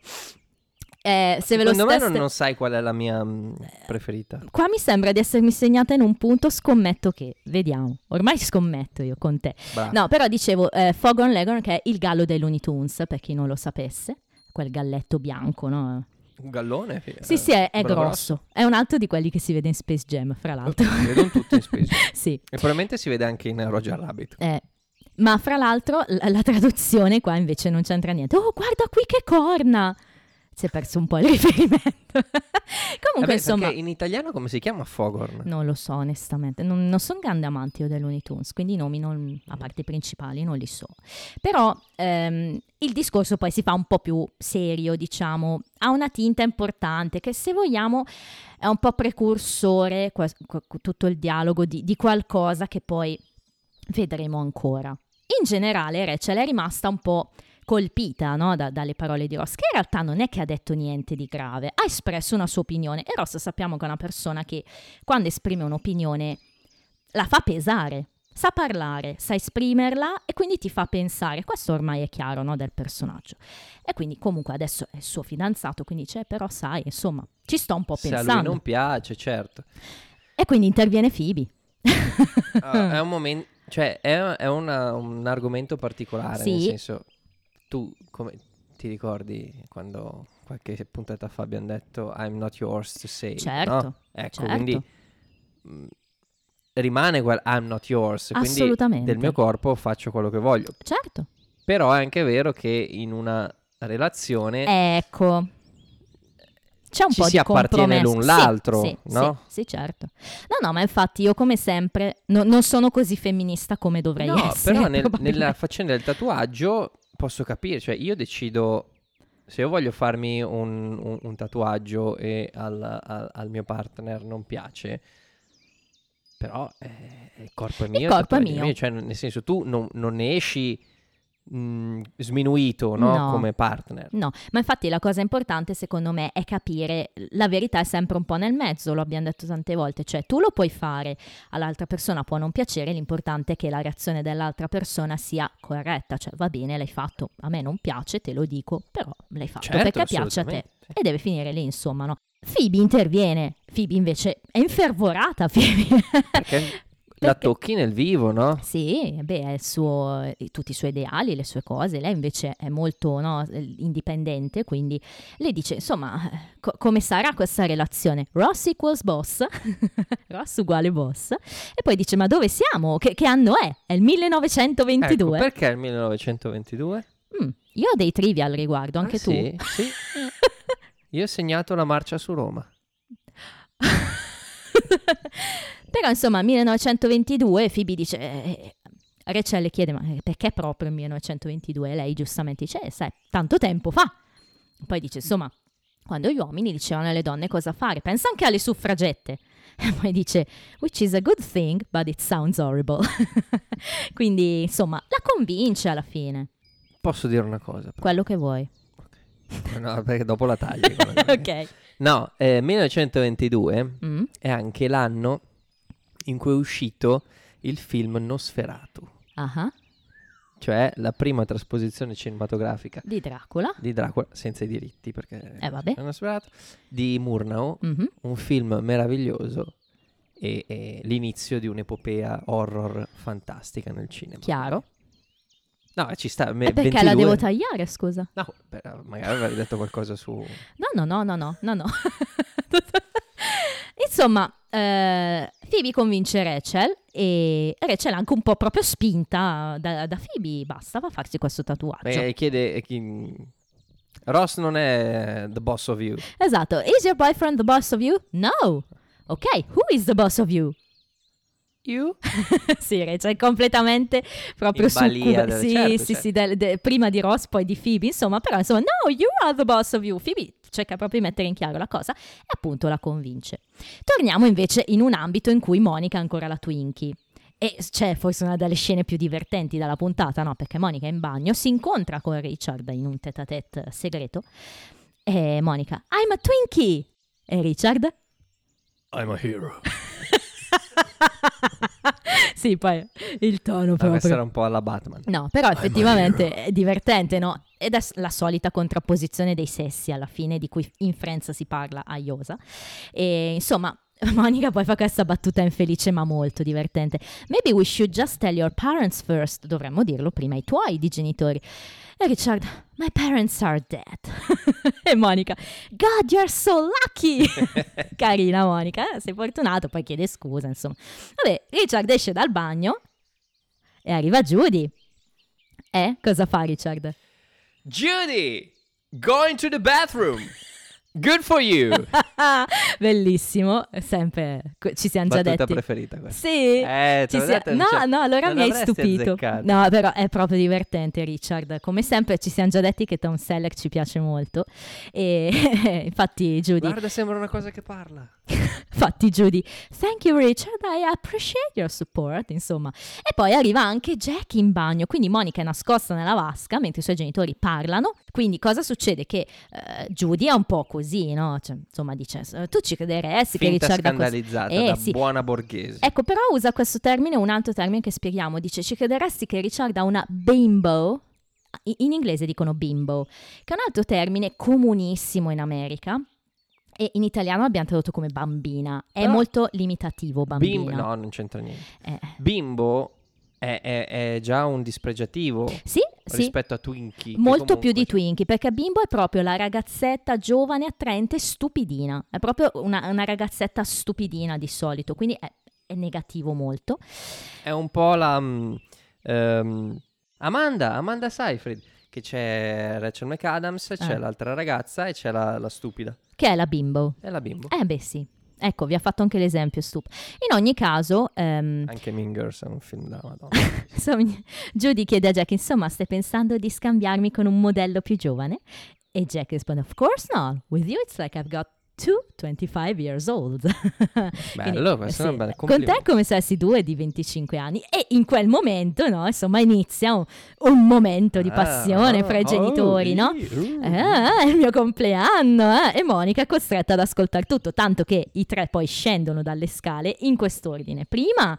Eh, se ve lo Secondo me steste... non, non sai qual è la mia mm, preferita. Qua mi sembra di essermi segnata in un punto, scommetto che, vediamo, ormai scommetto io con te. Brava. No, però dicevo, eh, Foghorn Leghorn che è il gallo dei Looney Tunes, per chi non lo sapesse, quel galletto bianco, no? Un gallone? Sì, sì, è, è bello grosso. È un altro di quelli che si vede in Space Jam, fra l'altro. Si vedono tutti in Space Jam. sì. E probabilmente si vede anche in Roger Rabbit. eh. Ma fra l'altro la, la traduzione qua invece non c'entra niente. Oh, guarda qui che corna! Si è perso un po' il riferimento. Comunque, Vabbè, insomma, in italiano come si chiama Fogorn? non lo so onestamente. Non, non sono grande amante io Looney Tunes, quindi i nomi, non- a parte i principali, non li so. Però ehm, il discorso poi si fa un po' più serio, diciamo, ha una tinta importante che se vogliamo è un po' precursore, que- que- tutto il dialogo di, di qualcosa che poi vedremo ancora. In generale Rachel è rimasta un po' colpita no, da- dalle parole di Ross, che in realtà non è che ha detto niente di grave, ha espresso una sua opinione e Ross sappiamo che è una persona che quando esprime un'opinione la fa pesare, sa parlare, sa esprimerla e quindi ti fa pensare, questo ormai è chiaro no, del personaggio. E quindi comunque adesso è il suo fidanzato, quindi dice, "Eh, però sai, insomma, ci sto un po' Se a lui pensando. non piace, certo. E quindi interviene Phoebe. Ah, è un momento, cioè è, è una- un argomento particolare, nel Sì. senso, tu come ti ricordi quando qualche puntata fa abbiamo detto I'm not yours to say, Certo, no? Ecco, certo. quindi mh, rimane quel I'm not yours, quindi del mio corpo faccio quello che voglio. Certo. Però è anche vero che in una relazione Ecco. C'è un Ci po' si di appartiene compromesso. l'un Sì, l'altro, sì, no? Sì, sì, certo. No, no, ma infatti io come sempre no- non sono così femminista come dovrei No, essere. però nel- nella faccenda del tatuaggio posso capire, cioè io decido se io voglio farmi un, un- un tatuaggio e al, al- al mio partner non piace, però eh, il corpo è mio, il corpo è tatuaggio mio. cioè nel senso tu non, non ne esci mh, sminuito no? No. come partner. No, ma infatti la cosa importante secondo me è capire, la verità è sempre un po' nel mezzo, lo abbiamo detto tante volte, cioè tu lo puoi fare, all'altra persona può non piacere, l'importante è che la reazione dell'altra persona sia corretta, cioè va bene, l'hai fatto, a me non piace, te lo dico, però l'hai fatto Certo, perché piace a te e deve finire lì insomma, no? Phoebe interviene, Phoebe invece è infervorata, Phoebe. Perché la Perché- tocchi nel vivo, no? Sì, beh, è il suo, eh, tutti i suoi ideali, le sue cose. Lei invece è molto no, indipendente, quindi lei dice, insomma, eh, co- come sarà questa relazione? Ross equals boss, Ross uguale boss, e poi dice, ma dove siamo? Che, che anno è? È il 1922. Ecco, perché il 1922? Mm, io ho dei trivia al riguardo, anche Ah, tu. Sì, sì. Io ho segnato la marcia su Roma. Però insomma, 1922, Phoebe dice... eh, Rachel le chiede, ma eh, perché proprio il 1922? E lei giustamente dice, eh, sai, tanto tempo fa. Poi dice, insomma, quando gli uomini dicevano alle donne cosa fare, pensa anche alle suffragette. E poi dice, which is a good thing, but it sounds horrible. Quindi, insomma, la convince alla fine, Posso dire una cosa? però? quello che vuoi. No, perché dopo la tagli. quella cosa. ok. No, eh, 1922 Mm. è anche l'anno in cui è uscito il film Nosferatu, Ah, cioè la prima trasposizione cinematografica Di Dracula. di Dracula, senza i diritti perché Eh, vabbè. è Nosferatu, di Murnau, Mhm. un film meraviglioso e, e l'inizio di un'epopea horror fantastica nel cinema. Chiaro. No, ci sta. me- E perché 22 la devo tagliare, scusa? No, per- magari avrei detto qualcosa su... No, no, no, no, no, no, no. Insomma, eh, Phoebe convince Rachel e Rachel è anche un po' proprio spinta da, da Phoebe, basta, va a farsi questo tatuaggio. Beh, chiede... eh, chi- Ross non è the boss of you. Esatto, is your boyfriend the boss of you? No. Ok, who is the boss of you? You? sì, Rachel completamente proprio su balia del- sì, certo, sì, certo. sì, del- de- prima di Ross, poi di Phoebe, insomma, però insomma, no, you are the boss of you. Phoebe cerca proprio di mettere in chiaro la cosa e appunto la convince. Torniamo invece in un ambito in cui Monica è ancora la Twinkie. E c'è forse una delle scene più divertenti dalla puntata, no? Perché Monica è in bagno, si incontra con Richard in un tête à tête segreto e Monica, I'm a Twinkie! E Richard? I'm a hero. sì, poi il tono proprio. questa era un po' alla Batman. No, però effettivamente è divertente, no? Ed è la solita contrapposizione dei sessi alla fine, di cui in Friends si parla a Iosa. E insomma, Monica poi fa questa battuta infelice ma molto divertente. Maybe we should just tell your parents first. Dovremmo dirlo prima ai tuoi di genitori. E Richard, my parents are dead. e Monica, God, you're so lucky. Carina Monica, eh, sei fortunato, poi chiede scusa, insomma. Vabbè, Richard esce dal bagno e arriva Judy. Eh, cosa fa Richard? Judy! Going to the bathroom! Good for you! Bellissimo, sempre ci siamo già Battuta detti. preferita questa. Sì, Eh, ci l'ho sia- detto, no, cioè, no, allora mi hai stupito. azzeccato. No, però è proprio divertente Richard. Come sempre ci siamo già detti che Tom Selleck ci piace molto. E infatti Judy, Guarda, sembra una cosa che parla. infatti Judy, thank you Richard, I appreciate your support, insomma. E poi arriva anche Jack in bagno, quindi Monica è nascosta nella vasca mentre i suoi genitori parlano. Quindi cosa succede? Che eh, Judy è un po' così, no? Cioè, insomma, dice, tu ci crederesti che Finta Richard ha questo... scandalizzata Eh, da sì. buona borghese. Ecco, però usa questo termine, un altro termine che spieghiamo. Dice, ci crederesti che Richard ha una bimbo? In inglese dicono bimbo, che è un altro termine comunissimo in America. E in italiano l'abbiamo tradotto come bambina. È Però- molto limitativo, bambina. Bimbo, no, non c'entra niente. Eh, Bimbo è, è- è già un dispregiativo sì, sì. rispetto a Twinkie. Molto più di Twinkie, perché bimbo è proprio la ragazzetta giovane, attraente, stupidina. È proprio una, una ragazzetta stupidina di solito, quindi è, è negativo molto. È un po' la... mm, ehm, Amanda, Amanda Seyfried, che c'è Rachel McAdams, c'è Eh. l'altra ragazza e c'è la, la stupida. Che è la bimbo. E la bimbo. Eh beh sì. Ecco, vi ha fatto anche l'esempio stup. In ogni caso, ehm, Anche Mean Girls è un film da madonna. Judy chiede a Jack, insomma, stai pensando di scambiarmi con un modello più giovane? E Jack risponde, of course not. With you it's like I've got two 25 years old. Quindi, Bello, questo è un bel Con te come se avessi due di 25 anni. E in quel momento, no, insomma, inizia un, un momento di passione Ah, fra i oh, genitori, no? sì, uh. Ah, è il mio compleanno, eh? E Monica è costretta ad ascoltare tutto, tanto che i tre poi scendono dalle scale in quest'ordine. Prima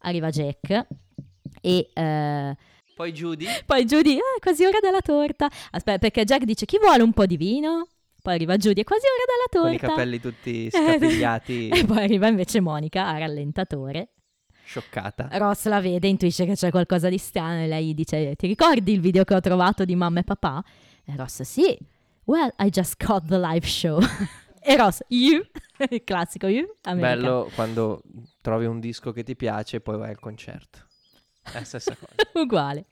arriva Jack e eh, Poi Judy. poi Judy, ah, è quasi ora della torta. Aspetta, perché Jack dice chi vuole un po' di vino? Poi arriva Judy, è quasi ora Con della i torta. capelli tutti scapigliati, E poi arriva invece Monica a rallentatore. scioccata. Ross la vede, intuisce che c'è qualcosa di strano e lei dice ti ricordi il video che ho trovato di mamma e papà? E Ross sì. Well, I just got the live show. e Ross, you, il classico you, americano. Bello quando trovi un disco che ti piace e poi vai al concerto. È la stessa cosa. Uguale.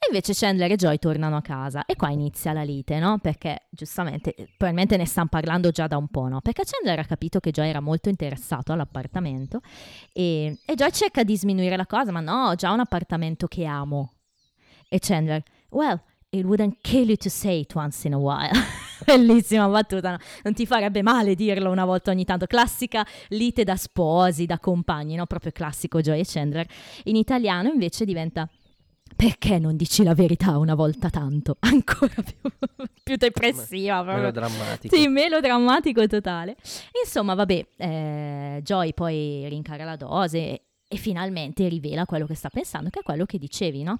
E invece Chandler e Joy tornano a casa e qua inizia la lite, no? Perché giustamente, eh, probabilmente ne stanno parlando già da un po', no? Perché Chandler ha capito che Joy era molto interessato all'appartamento e, e Joy cerca di sminuire la cosa, ma no, ho già un appartamento che amo. E Chandler, well, it wouldn't kill you to say it once in a while. Bellissima battuta, no? non ti farebbe male dirlo una volta ogni tanto. Classica lite da sposi, da compagni, no? Proprio classico Joy e Chandler. In italiano invece diventa perché non dici la verità una volta tanto? Ancora più, più depressiva. proprio. Melodrammatico. Sì, melodrammatico totale. Insomma, vabbè, eh, Joy poi rincara la dose e, e finalmente rivela quello che sta pensando, che è quello che dicevi, no?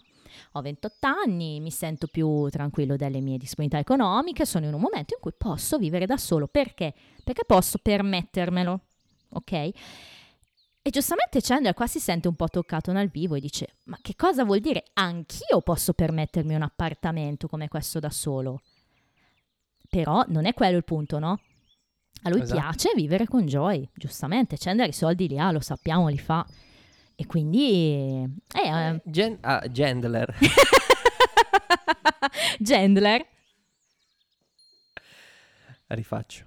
Ho 28 anni, mi sento più tranquillo delle mie disponibilità economiche, sono in un momento in cui posso vivere da solo. Perché? Perché posso permettermelo, ok? E giustamente Chandler qua si sente un po' toccato nel vivo e dice: Ma che cosa vuol dire? Anch'io posso permettermi un appartamento come questo da solo. Però non è quello il punto, no? A lui Esatto. piace vivere con Joy, giustamente. Chandler i soldi li ha, lo sappiamo, li fa. E quindi. Eh, eh, Gen- ah, Gendler. Chandler. Rifaccio.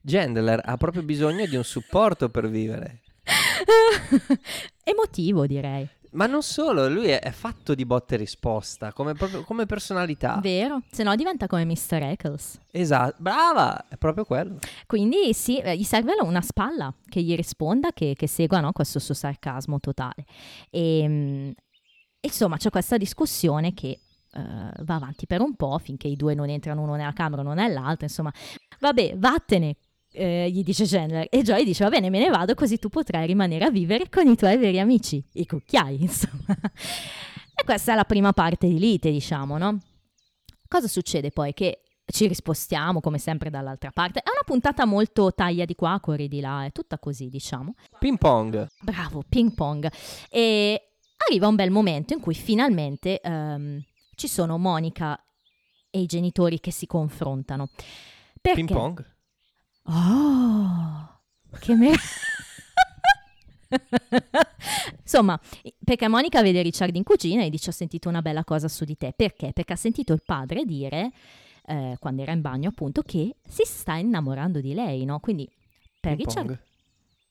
Gendler ha proprio bisogno di un supporto per vivere. Emotivo, direi. Ma non solo, lui è, è fatto di botte e risposta, come, proprio, come personalità. Vero? Se no diventa come Mr. Eccles. Esatto, brava, è proprio quello. Quindi sì, eh, gli serve una spalla che gli risponda, che, che segua no, questo suo sarcasmo totale. E, mm, insomma, c'è questa discussione che eh, va avanti per un po' finché i due non entrano uno nella camera, uno nell'altra. Insomma, vabbè, vattene. Eh, gli dice Chandler e Joy dice va bene me ne vado così tu potrai rimanere a vivere con i tuoi veri amici i cucchiai insomma e questa è la prima parte di lite diciamo no cosa succede poi che ci rispostiamo come sempre dall'altra parte. È una puntata molto taglia di qua, corri di là, è tutta così, diciamo. Ping pong. Bravo, ping pong. E arriva un bel momento in cui finalmente ehm, ci sono Monica e i genitori che si confrontano. Perché? Ping pong. Oh, che me... Insomma, perché Monica vede Richard in cucina e dice ho sentito una bella cosa su di te. Perché? Perché ha sentito il padre dire, eh, quando era in bagno appunto, che si sta innamorando di lei, no? Quindi per Ping Richard,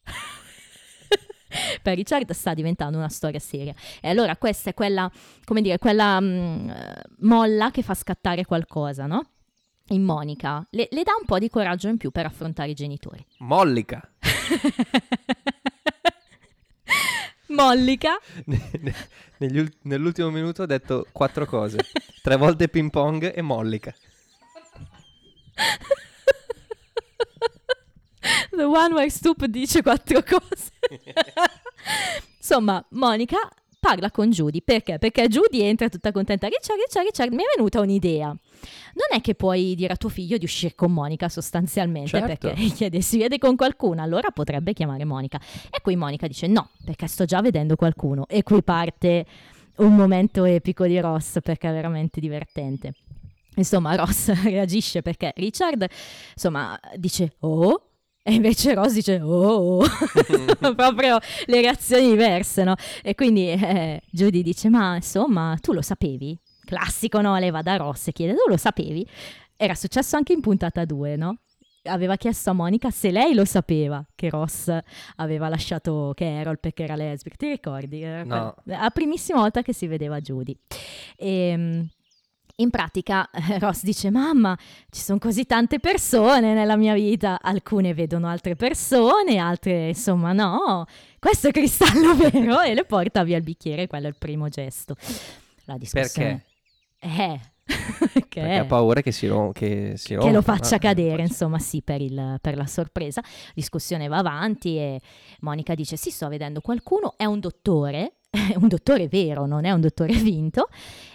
per Richard sta diventando una storia seria. E allora questa è quella, come dire, quella mm, eh, molla che fa scattare qualcosa, no? In Monica. Le, le dà un po' di coraggio in più per affrontare i genitori. Mollica. Mollica. Negli ul- nell'ultimo minuto ho detto quattro cose. Tre volte ping pong e mollica. The one where Stoop dice quattro cose. Insomma, Monica parla con Judy. Perché? Perché Judy entra tutta contenta. Richard, Richard, Richard, mi è venuta un'idea. Non è che puoi dire a tuo figlio di uscire con Monica sostanzialmente Certo. perché chiede si vede con qualcuno, allora potrebbe chiamare Monica. E qui Monica dice no, perché sto già vedendo qualcuno. E qui parte un momento epico di Ross perché è veramente divertente. Insomma, Ross reagisce perché Richard, insomma, dice oh, E invece Ross dice, oh, proprio le reazioni diverse, no? E quindi eh, Judy dice, ma insomma, tu lo sapevi? Classico, no? Lei va da Ross e chiede, tu lo sapevi? Era successo anche in puntata 2, no? Aveva chiesto a Monica se lei lo sapeva che Ross aveva lasciato Carol perché era lesbica. Ti ricordi? No. La primissima volta che si vedeva Judy. E, in pratica eh, Ross dice mamma ci sono così tante persone nella mia vita. Alcune vedono altre persone altre insomma no. Questo è cristallo vero. E le porta via il bicchiere quello è il primo gesto. La discussione eh. Perché, Perché ha paura che si, rom- che si che rompa. lo faccia no? cadere, insomma, sì, per, il- per la sorpresa. Discussione va avanti e Monica dice: Sì, sto vedendo qualcuno, è un dottore, un dottore vero, non è un dottore finto.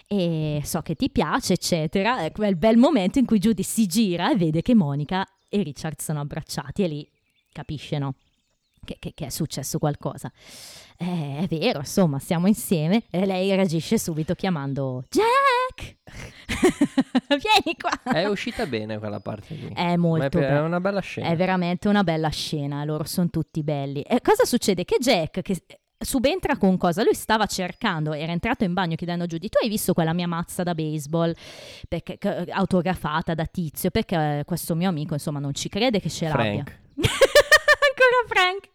E so che ti piace, eccetera. È quel bel momento in cui Judy si gira e vede che Monica e Richard sono abbracciati e lì capisce, no? Che, che- che è successo qualcosa. Eh, è vero, insomma, siamo insieme e lei reagisce subito chiamando Jack! Vieni qua! È uscita bene quella parte lì. È molto pe- è bella. una bella scena. È veramente una bella scena, loro sono tutti belli. E cosa succede? Che Jack, che subentra con cosa? Lui stava cercando, era entrato in bagno chiedendo a Judy, tu hai visto quella mia mazza da baseball perché- autografata da Tizio? Perché eh, questo mio amico, insomma, non ci crede che ce l'abbia. Ancora Frank.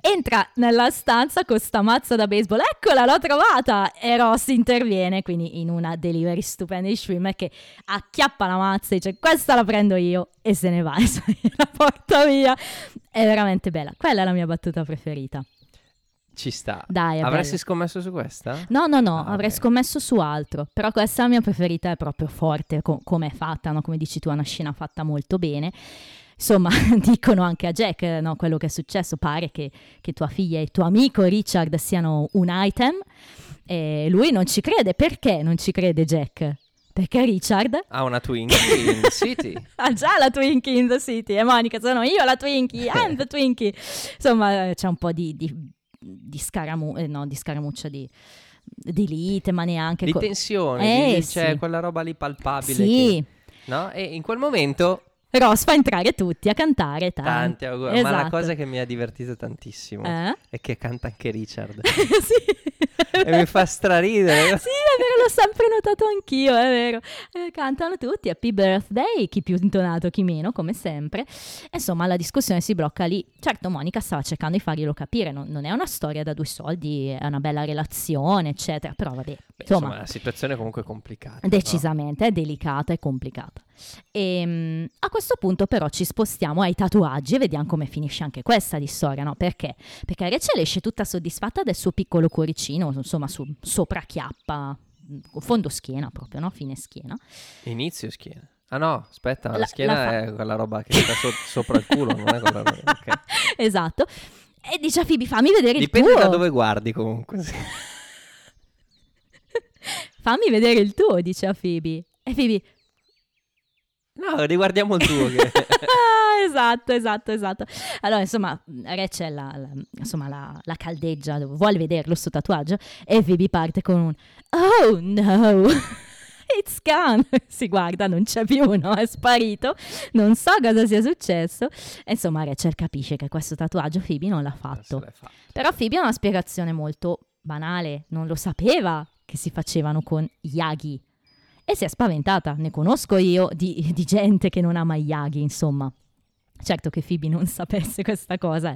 Entra nella stanza con sta mazza da baseball, eccola, l'ho trovata! E Ross interviene, quindi in una delivery stupenda di Schwimmer che acchiappa la mazza e dice questa la prendo io e se ne va, insomma, la porta via. È veramente bella, quella è la mia battuta preferita. Ci sta. Dai, Avresti bella. scommesso su questa? No, no, no, Ah, avrei ok. scommesso su altro, però questa mia preferita, è proprio forte co- come è fatta, no? come dici tu, è una scena fatta molto bene. Insomma, dicono anche a Jack, eh, no, quello che è successo, pare che, che tua figlia e il tuo amico Richard siano un item, e lui non ci crede, perché non ci crede Jack? Perché Richard Ha una Twinkie in City. ha già la Twinkie in the City e Monica sono io la Twinkie, I'm the Twinkie. Insomma, eh, c'è un po' di, di, di, scaramu- eh, no, di scaramuccia, di, di lite, ma neanche... Di co- tensione, Eh, di- c'è sì. quella roba lì palpabile. Sì, che- no? E in quel momento, Ross fa entrare tutti a cantare tanti. tanti auguri. Ma la Esatto. cosa che mi ha divertito tantissimo Eh? è che canta anche Richard. sì. e mi fa straridere. Sì, vero, l'ho sempre notato anch'io, è vero. Eh, cantano tutti, Happy Birthday, chi più intonato, chi meno, come sempre. Insomma, la discussione si blocca lì. Certo, Monica stava cercando di farglielo capire, non, non è una storia da due soldi, è una bella relazione, eccetera. Però vabbè, Beh, insomma, insomma, la situazione è comunque complicata. no? decisamente è delicata e complicata. E, a questo punto però ci spostiamo ai tatuaggi e vediamo come finisce anche questa di storia, no? Perché? Perché Rachel esce tutta soddisfatta del suo piccolo cuoricino, insomma, su, sopra chiappa, fondo schiena proprio, no? Fine schiena. Inizio schiena. Ah no, aspetta, la, La- schiena la fa- è quella roba che sta so- sopra il culo, non è quella roba. ok. esatto. E dice a Phoebe, fammi vedere Dipende il tuo. da dove guardi comunque. Fammi vedere il tuo, dice a Phoebe. E Phoebe, No, riguardiamo il tuo. Che... Esatto, esatto, esatto. Allora, insomma, Rachel la, la- insomma, la, la caldeggia, vuole vederlo sto tatuaggio e Phoebe parte con un Oh no, it's gone. Si guarda, non c'è più, no? È sparito. Non so cosa sia successo. E insomma, Rachel capisce che questo tatuaggio Phoebe non l'ha fatto. fatta. Però Phoebe ha una spiegazione molto banale, non lo sapeva che si facevano con Yagi. E si è spaventata, ne conosco io di, di gente che non ama Yagi, insomma. Certo che Phoebe non sapesse questa cosa,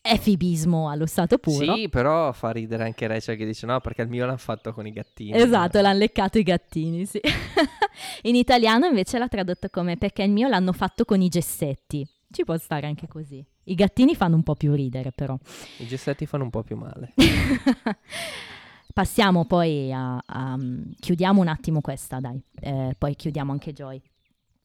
è fibismo allo stato puro. Sì, però fa ridere anche Rachel che dice no perché il mio l'hanno fatto con i gattini. Esatto, l'hanno leccato i gattini, sì. In italiano invece l'ha tradotto come perché il mio l'hanno fatto con i gessetti. Ci può stare anche così. I gattini fanno un po' più ridere però. I gessetti fanno un po' più male. Passiamo poi a, a- chiudiamo un attimo questa, dai, Eh, poi chiudiamo anche Joy.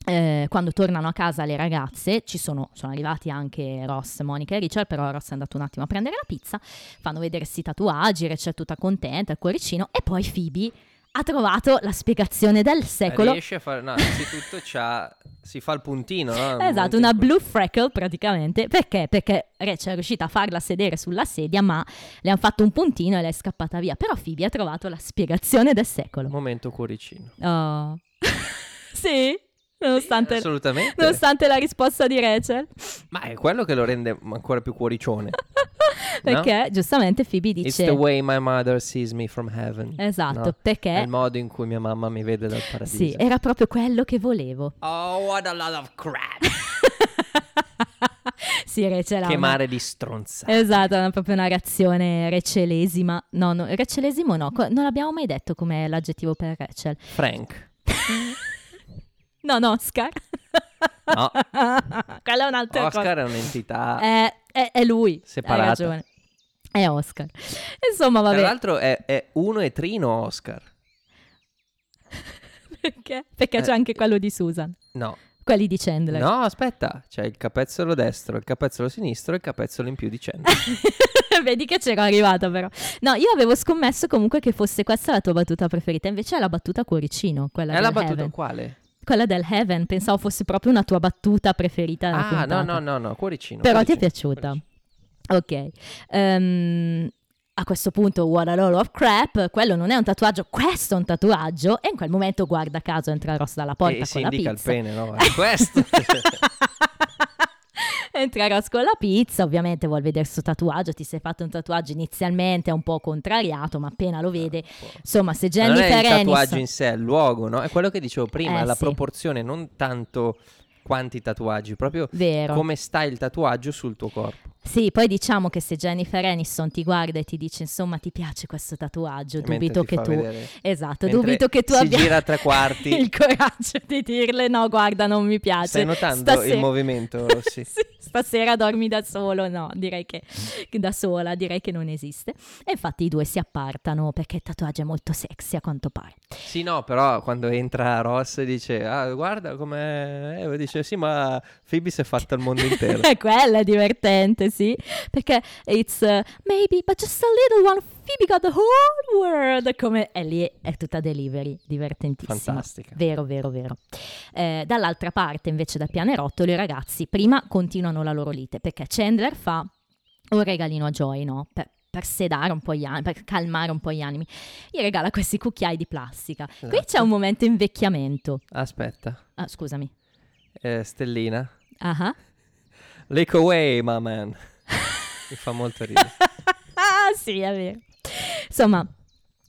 Eh, quando tornano a casa le ragazze, ci sono, sono arrivati anche Ross, Monica e Richard, però Ross è andato un attimo a prendere la pizza, fanno vedere questi tatuaggi, è tutta contenta, il cuoricino, e poi Phoebe ha trovato la spiegazione del secolo. Riesce a fare... No, innanzitutto c'ha... si fa il puntino, no? Esatto, una blue freckle praticamente. Perché? Perché Rachel è riuscita a farla sedere sulla sedia, ma le hanno fatto un puntino e lei è scappata via. Però Phoebe ha trovato la spiegazione del secolo. Momento cuoricino. Oh. sì, nonostante, Assolutamente. nonostante la risposta di Rachel. Ma è quello che lo rende ancora più cuoricione. Perché giustamente Phoebe It's dice... the way my mother sees me from heaven. Esatto, No? È perché... il modo in cui mia mamma mi vede dal paradiso. Sì, era proprio quello che volevo. Oh, what a lot of crap. sì, Rachel ha che mare di stronza. Esatto, è proprio una reazione recelesima. No, no, recelesimo no, non l'abbiamo mai detto come l'aggettivo per Rachel. Frank. Non Oscar. No. Quella è un'altra Oscar è un'entità. cosa. È, è- è lui. Separata. È Oscar. Insomma, Tra vabbè. l'altro è, è uno e trino Oscar. Perché? Perché Eh, c'è anche quello di Susan. No. Quelli di Chandler. No, aspetta. C'è il capezzolo destro, il capezzolo sinistro e il capezzolo in più di Chandler. Vedi che c'ero arrivata però. No, io avevo scommesso comunque che fosse questa la tua battuta preferita. Invece è la battuta cuoricino, quella è la battuta Heaven. quale? Quella del Heaven. Pensavo fosse proprio una tua battuta preferita. Ah, no, no, no, no, cuoricino. Però ti è cuoricino, piaciuta? cuoricino. Ok. Ehm, a questo punto, what a load of crap, quello non è un tatuaggio, questo è un tatuaggio. E in quel momento, guarda caso, entra Ross dalla porta E con si la indica il pizza. pene, no? È questo. entra Ross con la pizza, ovviamente vuol vedere il suo tatuaggio. Ti sei fatto un tatuaggio inizialmente, è un po' contrariato, ma appena lo vede. Insomma, se Ma non è Jennifer il tatuaggio Aniston... in sé, è il luogo, no? È quello che dicevo prima, Eh, la sì. proporzione, non tanto quanti tatuaggi, proprio Vero. come sta il tatuaggio sul tuo corpo. Sì, poi diciamo che se Jennifer Aniston ti guarda e ti dice insomma ti piace questo tatuaggio, Mentre dubito ti che tu... vedere. Esatto, Mentre dubito che tu si abbia gira tre quarti. il coraggio di dirle no, guarda, non mi piace. Stai notando Stasera- il movimento, Rossi? Sì, stasera dormi da solo, no, direi che, che da sola, direi che non esiste. E infatti i due si appartano perché il tatuaggio è molto sexy a quanto pare. Sì, no, però quando entra Ross e dice, ah, guarda come... Eh, dice, sì, ma Phoebe si è fatta il mondo intero. E quella è divertente, sì, perché it's uh, maybe, but just a little one, Phoebe got the whole world, come e lì è tutta delivery, divertentissima. Fantastica. Vero, vero, vero. Eh, dall'altra parte, invece, da Pianerottolo, i ragazzi prima continuano la loro lite perché Chandler fa un regalino a Joy, no? Per, per sedare un po' gli animi, per calmare un po' gli animi. Gli regala questi cucchiai di plastica. Qui c'è Esatto. un momento invecchiamento. Aspetta, Ah, scusami. eh, Stellina. Ah ah. Lick away, my man. Mi fa molto ridere. ah, sì, è vero. Insomma,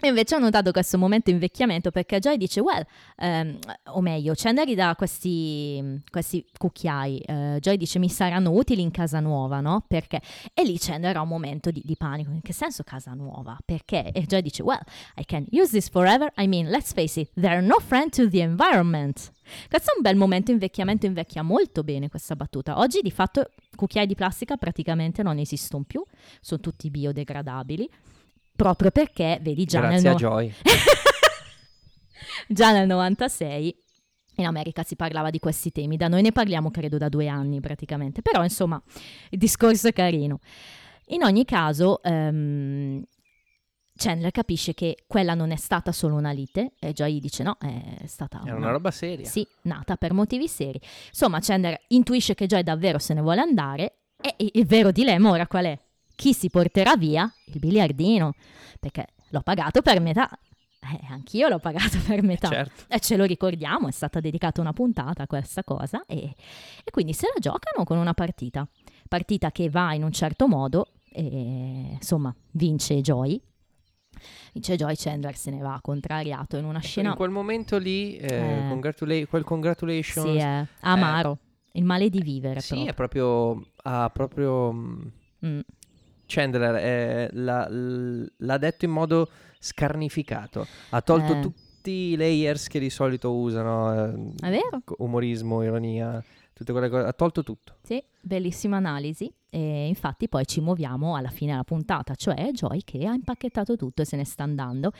invece ho notato questo momento invecchiamento perché Joy dice, well, ehm, o meglio, Chandler dà questi, questi cucchiai. eh, Joy dice, mi saranno utili in casa nuova, no? Perché? E lì Chandler ha un momento di, di panico. In che senso casa nuova? Perché? E Joy dice, well, I can use this forever. I mean, let's face it, they're no friend to the environment. Questo è un bel momento invecchiamento, invecchia molto bene questa battuta. Oggi di fatto cucchiai di plastica praticamente non esistono più, sono tutti biodegradabili, proprio perché, vedi, già, Grazie nel, no- già nel 96 in America si parlava di questi temi, da noi ne parliamo credo da due anni praticamente, però insomma il discorso è carino. In ogni caso, ehm, Chandler capisce che quella non è stata solo una lite e Joy dice no, è stata Era una roba seria. sì, nata per motivi seri. Insomma, Chandler intuisce che Joy davvero se ne vuole andare e il vero dilemma ora qual è? Chi si porterà via? Il biliardino, perché l'ho pagato per metà. Eh, anch'io l'ho pagato per metà. Certo. E ce lo ricordiamo, è stata dedicata una puntata a questa cosa e, e quindi se la giocano con una partita. Partita che va in un certo modo e insomma vince Joy. Vince Joy, Chandler se ne va contrariato in una scena... In quel momento lì, eh, Eh. congratula- quel congratulations... Sì, è amaro. Il male di vivere Sì, proprio. è proprio... Ha proprio... mm, Mm. Chandler eh, l'ha, l'ha detto in modo scarnificato. Ha tolto Eh. tutti i layers che di solito usano. eh? Umorismo, ironia, tutte quelle cose. Ha tolto tutto. Sì, bellissima analisi. E infatti poi ci muoviamo alla fine della puntata, cioè Joy che ha impacchettato tutto e se ne sta andando.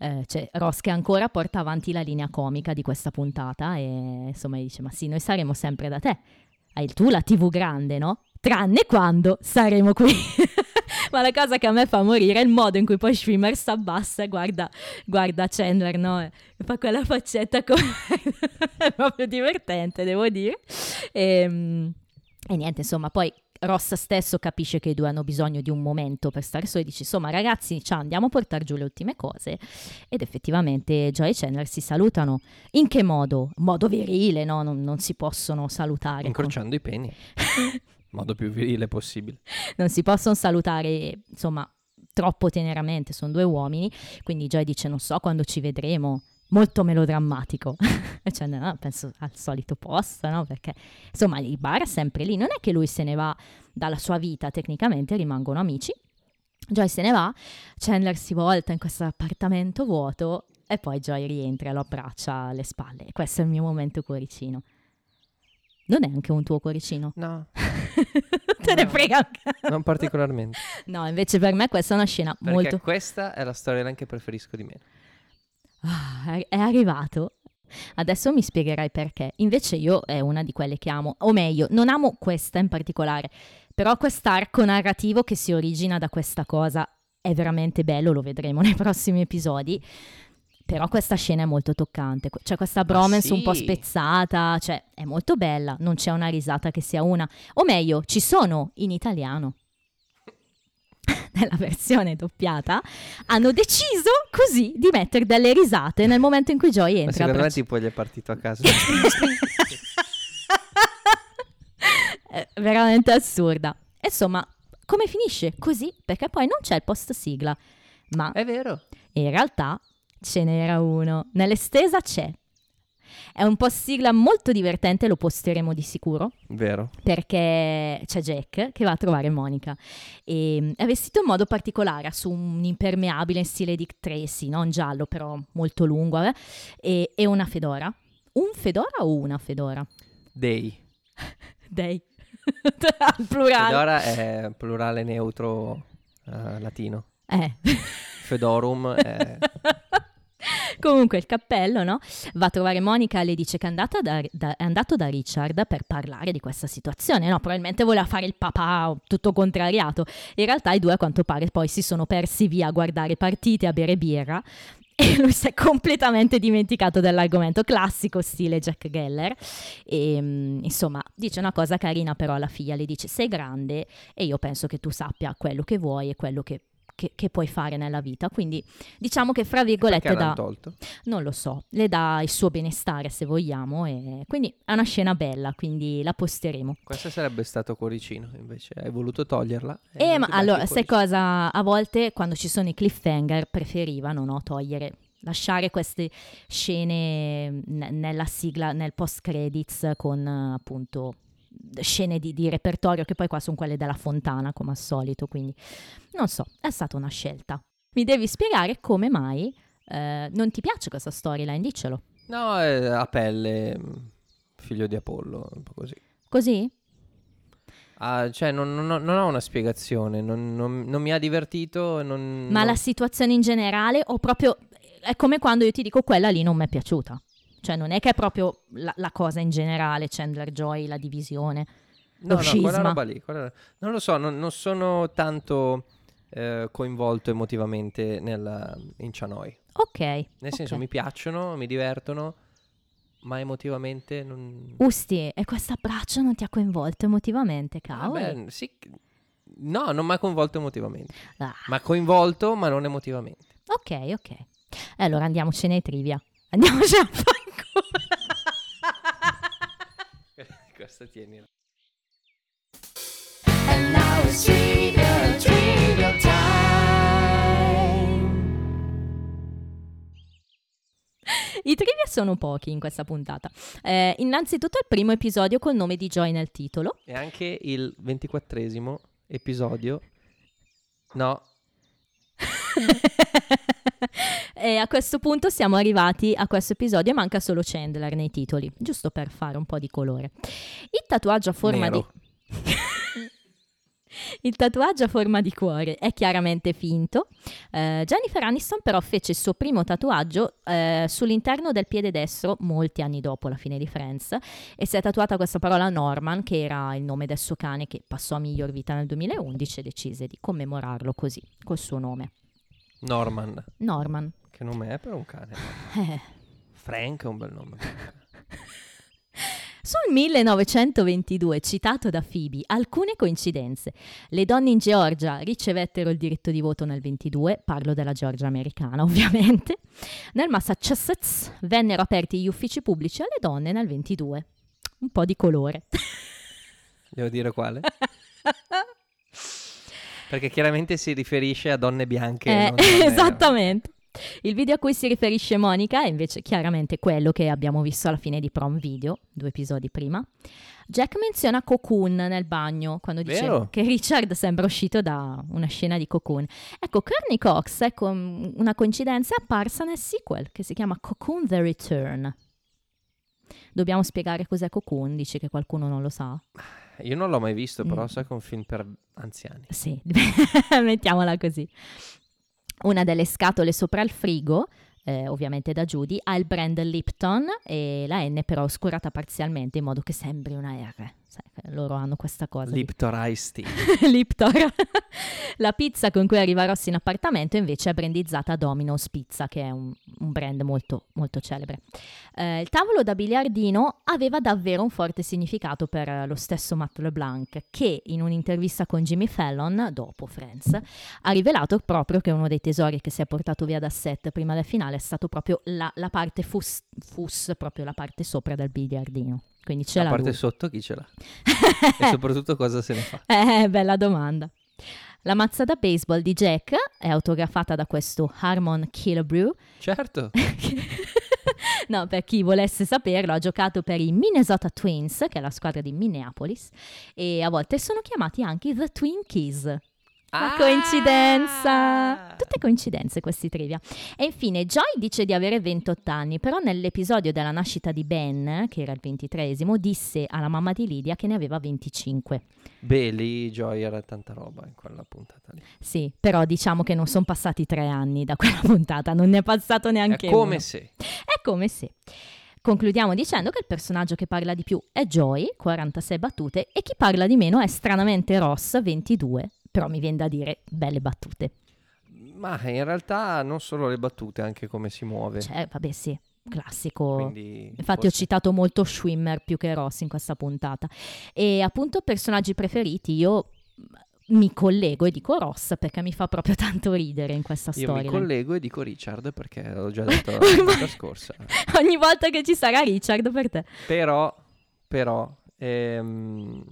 Eh, c'è Ross che ancora porta avanti la linea comica di questa puntata e insomma dice ma sì, noi saremo sempre da te. Hai tu la tv grande, no? Tranne quando saremo qui. Ma la cosa che a me fa morire è il modo in cui poi Schwimmer si abbassa e guarda, guarda Chandler, no? E fa quella faccetta come... è proprio divertente, devo dire. E, e niente, insomma, poi Ross stesso capisce che i due hanno bisogno di un momento per stare soli, dice insomma ragazzi ciao andiamo a portare giù le ultime cose ed effettivamente Joy e Chandler si salutano. In che modo? Modo virile, no? Non, non si possono salutare. Incrociando i peni. modo più virile possibile. non si possono salutare, insomma, troppo teneramente, sono due uomini, quindi Joy dice non so quando ci vedremo, molto melodrammatico. cioè, no, penso al solito posto, no? Perché insomma il bar è sempre lì, non è che lui se ne va dalla sua vita, tecnicamente rimangono amici. Joy se ne va, Chandler si volta in questo appartamento vuoto e poi Joy rientra e lo abbraccia alle spalle. Questo è il mio momento cuoricino. Non è anche un tuo cuoricino? No, Te ne No. frega anche. non particolarmente. No, invece per me questa è una scena Perché molto... questa è la storyline che preferisco di meno. Ah, è arrivato. Adesso mi spiegherai perché. Invece io è una di quelle che amo, o meglio, non amo questa in particolare, però quest'arco narrativo che si origina da questa cosa è veramente bello, lo vedremo nei prossimi episodi. Però questa scena è molto toccante, c'è questa bromance un po' sì? spezzata, cioè è molto bella, non c'è una risata che sia una, o meglio, ci sono in italiano. Nella versione doppiata hanno deciso così di mettere delle risate nel momento in cui Joy Ma entra. a secondo me braccia- tipo gli è partito a caso. È veramente assurda. Insomma, come finisce? Così, perché poi non c'è il post sigla, ma è vero. in realtà ce n'era uno. Nell'estesa c'è. È un post sigla molto divertente, lo posteremo di sicuro, Vero. perché c'è Jack che va a trovare Monica e mm, è vestito in modo particolare, su un impermeabile in stile Dick Tracy, non giallo però molto lungo, eh, e, e una fedora. Un fedora o una fedora? Dei. Dei. Al plurale. Fedora è plurale neutro eh, latino. Eh. Fedorum è... Comunque il cappello, no? Va a trovare Monica e le dice che è, da- da- è andato da Richard per parlare di questa situazione, no? Probabilmente voleva fare il papà tutto contrariato. In realtà i due a quanto pare poi si sono persi via a guardare partite, a bere birra e lui si è completamente dimenticato dell'argomento classico stile Jack Geller e mm, insomma dice una cosa carina però alla figlia le dice sei grande e io penso che tu sappia quello che vuoi e quello che, che- che puoi fare nella vita quindi diciamo che fra virgolette da tolto? non lo so, le dà il suo benestare se vogliamo e quindi è una scena bella, quindi la posteremo. Questo sarebbe stato cuoricino, invece hai voluto toglierla. e Eh, ma allora, sai cosa? A volte quando ci sono i cliffhanger preferivano no, togliere, lasciare queste scene n- nella sigla, nel post credits con appunto scene di, di repertorio che poi qua sono quelle della fontana come al solito, quindi non so, è stata una scelta. Mi devi spiegare come mai eh, non ti piace questa storyline, diccelo. No, è a pelle, figlio di Apollo, un po' così. Così? Ah, cioè, non, non ho, non ho una spiegazione, non, non- mi ha divertito. Non, Ma la situazione in generale o proprio è come quando io ti dico quella lì non mi è piaciuta. Cioè non è che è proprio la, la cosa in generale, Chandler Joy, la divisione. No, no, scisma. quella roba lì. quella- Non lo so, non, non sono tanto eh, coinvolto emotivamente nella, in Chanoi. Ok. Nel senso, ok. mi piacciono, mi divertono, ma emotivamente non... Usti, e questo abbraccio non ti ha coinvolto emotivamente, cavolo? Vabbè, sì, no, non mi ha coinvolto emotivamente. Ah, Ma coinvolto, ma non emotivamente. ok, ok. E allora andiamocene ai trivia. Andiamocene a fanculo. Questa tieni. And now it's trivia, trivia time. I trivia sono pochi in questa puntata. Eh, innanzitutto il primo episodio col nome di Joy nel titolo. E anche il ventiquattresimo episodio. No, e a questo punto siamo arrivati a questo episodio e manca solo Chandler nei titoli, giusto per fare un po' di colore. Il tatuaggio a forma Nero. di Il tatuaggio a forma di cuore è chiaramente finto. Eh, Jennifer Aniston però fece il suo primo tatuaggio eh, sull'interno del piede destro molti anni dopo la fine di Friends e si è tatuata questa parola Norman che era il nome del suo cane che passò a miglior vita nel 2011 e decise di commemorarlo così, col suo nome. Norman. Norman. Che nome è per un cane? Eh. Frank è un bel nome. Sul 1922, citato da Phoebe, alcune coincidenze. Le donne in Georgia ricevettero il diritto di voto nel 22, parlo della Georgia americana ovviamente. Nel Massachusetts vennero aperti gli uffici pubblici alle donne nel 22. Un po' di colore. Devo dire quale? Perché chiaramente si riferisce a donne bianche. Eh, donne- esattamente. Il video a cui si riferisce Monica è invece chiaramente quello che abbiamo visto alla fine di Prom Video, due episodi prima. Jack menziona Cocoon nel bagno quando dice Vero? che Richard sembra uscito da una scena di Cocoon. Ecco, Courtney Cox, ecco, una coincidenza, è apparsa nel sequel che si chiama Cocoon The Return. Dobbiamo spiegare cos'è Cocoon, dici che qualcuno non lo sa? Io non l'ho mai visto, però Mm. so che è un film per anziani. Sì, mettiamola così. Una delle scatole sopra il frigo, eh, ovviamente da Judy, ha il brand Lipton e la N però oscurata parzialmente in modo che sembri una R. Sai, che loro hanno questa cosa. di- Liptor Ice Tea. Lipton. la pizza con cui arriva Ross in appartamento invece è brandizzata Domino's Pizza, che è un, un brand molto, molto celebre. Eh, il tavolo da biliardino aveva davvero un forte significato per eh, lo stesso Matt LeBlanc, che in un'intervista con Jimmy Fallon, dopo Friends, ha rivelato proprio che uno dei tesori che si è portato via da set prima del finale è stato proprio la, la parte fus, fus, proprio la parte sopra del biliardino. Quindi ce A l'ha parte lui. sotto chi ce l'ha? e soprattutto cosa se ne fa? Eh, bella domanda. La mazza da baseball di Jack è autografata da questo Harmon Killebrew. Certo. no, per chi volesse saperlo, ha giocato per i Minnesota Twins, che è la squadra di Minneapolis, e a volte sono chiamati anche i The Twinkies. La Ah! coincidenza! Tutte coincidenze questi trivia. E infine, Joy dice di avere 28 anni, però nell'episodio della nascita di Ben, che era il ventitreesimo, disse alla mamma di Lydia che ne aveva 25. Beh, lì Joy era tanta roba in quella puntata lì. Sì, però diciamo che non sono passati tre anni da quella puntata, non ne è passato neanche È come uno. se. È come se. Concludiamo dicendo che il personaggio che parla di più è Joy, 46 battute, e chi parla di meno è stranamente Ross, 22, però mi viene da dire belle battute. Ma in realtà non solo le battute, anche come si muove. Cioè, vabbè sì, classico. Quindi Infatti ho forse- citato molto Schwimmer più che Ross in questa puntata. E appunto personaggi preferiti, io mi collego e dico Ross perché mi fa proprio tanto ridere in questa Io storia. mi collego e dico Richard perché l'ho già detto la volta scorsa. Ogni volta che ci sarà Richard per te. Però, però, ehm,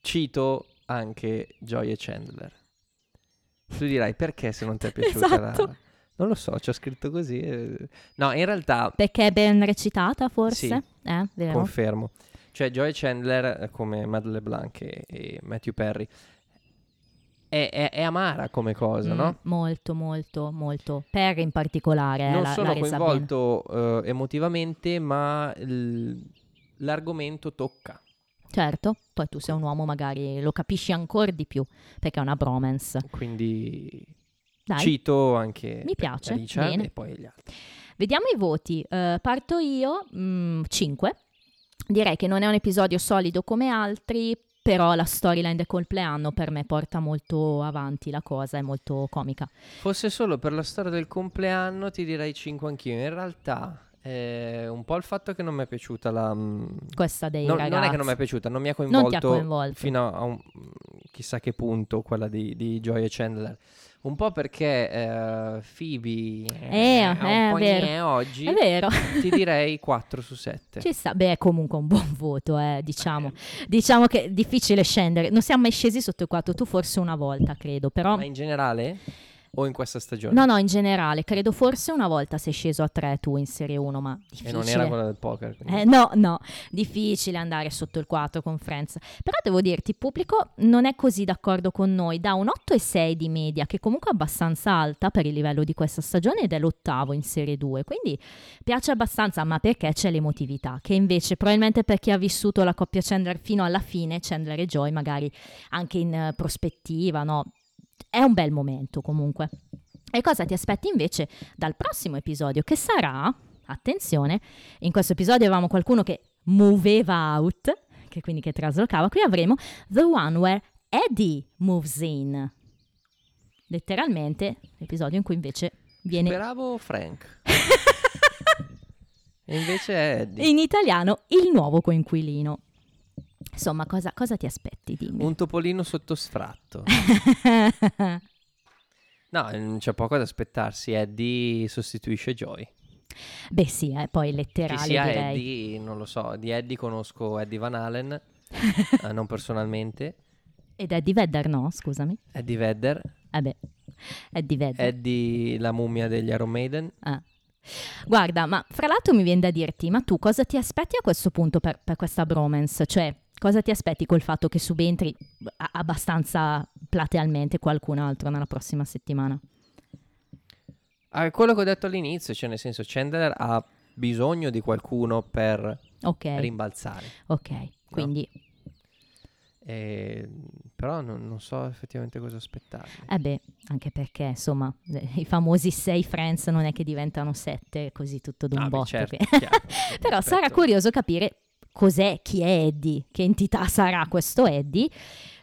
cito anche Joy e Chandler. Tu dirai perché se non ti è piaciuta Esatto. la... Non lo so, c'ho scritto così. eh. No, in realtà Perché è ben recitata forse? Sì. Eh, confermo. Cioè Joy Chandler, eh, come Matt LeBlanc e, e Matthew Perry, è, è- è amara come cosa, Mm, no? Molto, molto, molto. Perry in particolare. eh, non la, sono bene. coinvolto eh, emotivamente, ma l'argomento tocca. Certo, poi tu sei un uomo magari lo capisci ancora di più perché è una bromance. Quindi Dai, cito anche Mi piace, Richard bene. e poi gli altri. vediamo i voti. Eh, parto io, 5. Direi che non è un episodio solido come altri, però la storyline del compleanno per me porta molto avanti la cosa, è molto comica. Fosse solo per la storia del compleanno ti direi 5 anch'io. In realtà è un po' il fatto che non mi è piaciuta la... mm, Questa dei non, ragazzi. non è che non mi è piaciuta, non mi ha coinvolto, ha coinvolto. fino a un chissà che punto quella di, di Joy e Chandler. Un po' perché eh, Phoebe Eh, è un eh, po' vero. oggi, È vero. ti direi 4 su 7. Ci sta, beh, è comunque un buon voto, eh, diciamo. Diciamo che è difficile scendere. Non siamo mai scesi sotto i 4, tu forse una volta, credo, però... Ma in generale o in questa stagione? No, no, in generale, credo forse una volta sei sceso a 3 tu in Serie 1, ma E difficile. non era quella del poker. Eh, no, no, difficile andare sotto il 4 con Friends. Però devo dirti, il pubblico non è così d'accordo con noi. Da un 8,6 di media, che comunque è abbastanza alta per il livello di questa stagione, ed è l'ottavo in Serie 2. Quindi piace abbastanza, ma perché c'è l'emotività? Che invece, probabilmente per chi ha vissuto la coppia Chandler fino alla fine, Chandler e Joy, magari anche in eh, prospettiva, no? È un bel momento comunque. E cosa ti aspetti invece dal prossimo episodio, che sarà, attenzione, in questo episodio avevamo qualcuno che moveva out, che quindi che traslocava, qui avremo The One Where Eddie Moves In. Letteralmente, l'episodio in cui invece viene... Speravo Frank. Invece è Eddie. In italiano, il nuovo coinquilino. Insomma, cosa, cosa ti aspetti? Dimmi. Un topolino sotto sfratto. No, non c'è poco da aspettarsi. Eddie sostituisce Joy. Beh sì, eh, poi letterale sia direi. Eddie, non lo so. Di Eddie conosco Eddie Van Halen, eh, non personalmente. Ed Eddie Vedder no, scusami. Eddie Vedder. Vabbè, Eddie Vedder. Eddie la mummia degli Iron Maiden. Ah. Guarda, ma fra l'altro mi viene da dirti, ma tu cosa ti aspetti a questo punto per, per questa bromance? Cioè, cosa ti aspetti col fatto che subentri abbastanza platealmente qualcun altro nella prossima settimana? Ah, quello che ho detto all'inizio, cioè nel senso Chandler ha bisogno di qualcuno per Ok, rimbalzare. ok, quindi, E- Però non, non so effettivamente cosa aspettarmi. eh beh, anche perché insomma, eh, i famosi sei friends non è che diventano sette così tutto d'un Ah, botto. certo, che-. Però sarà curioso capire cos'è, chi è Eddie, che entità sarà questo Eddie,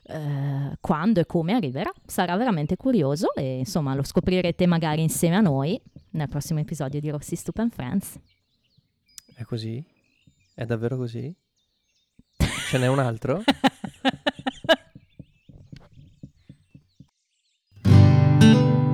eh, quando e come arriverà. Sarà veramente curioso e insomma lo scoprirete magari insieme a noi nel prossimo episodio di Rossi Stupid Friends. È così? È davvero così? Ce n'è un altro?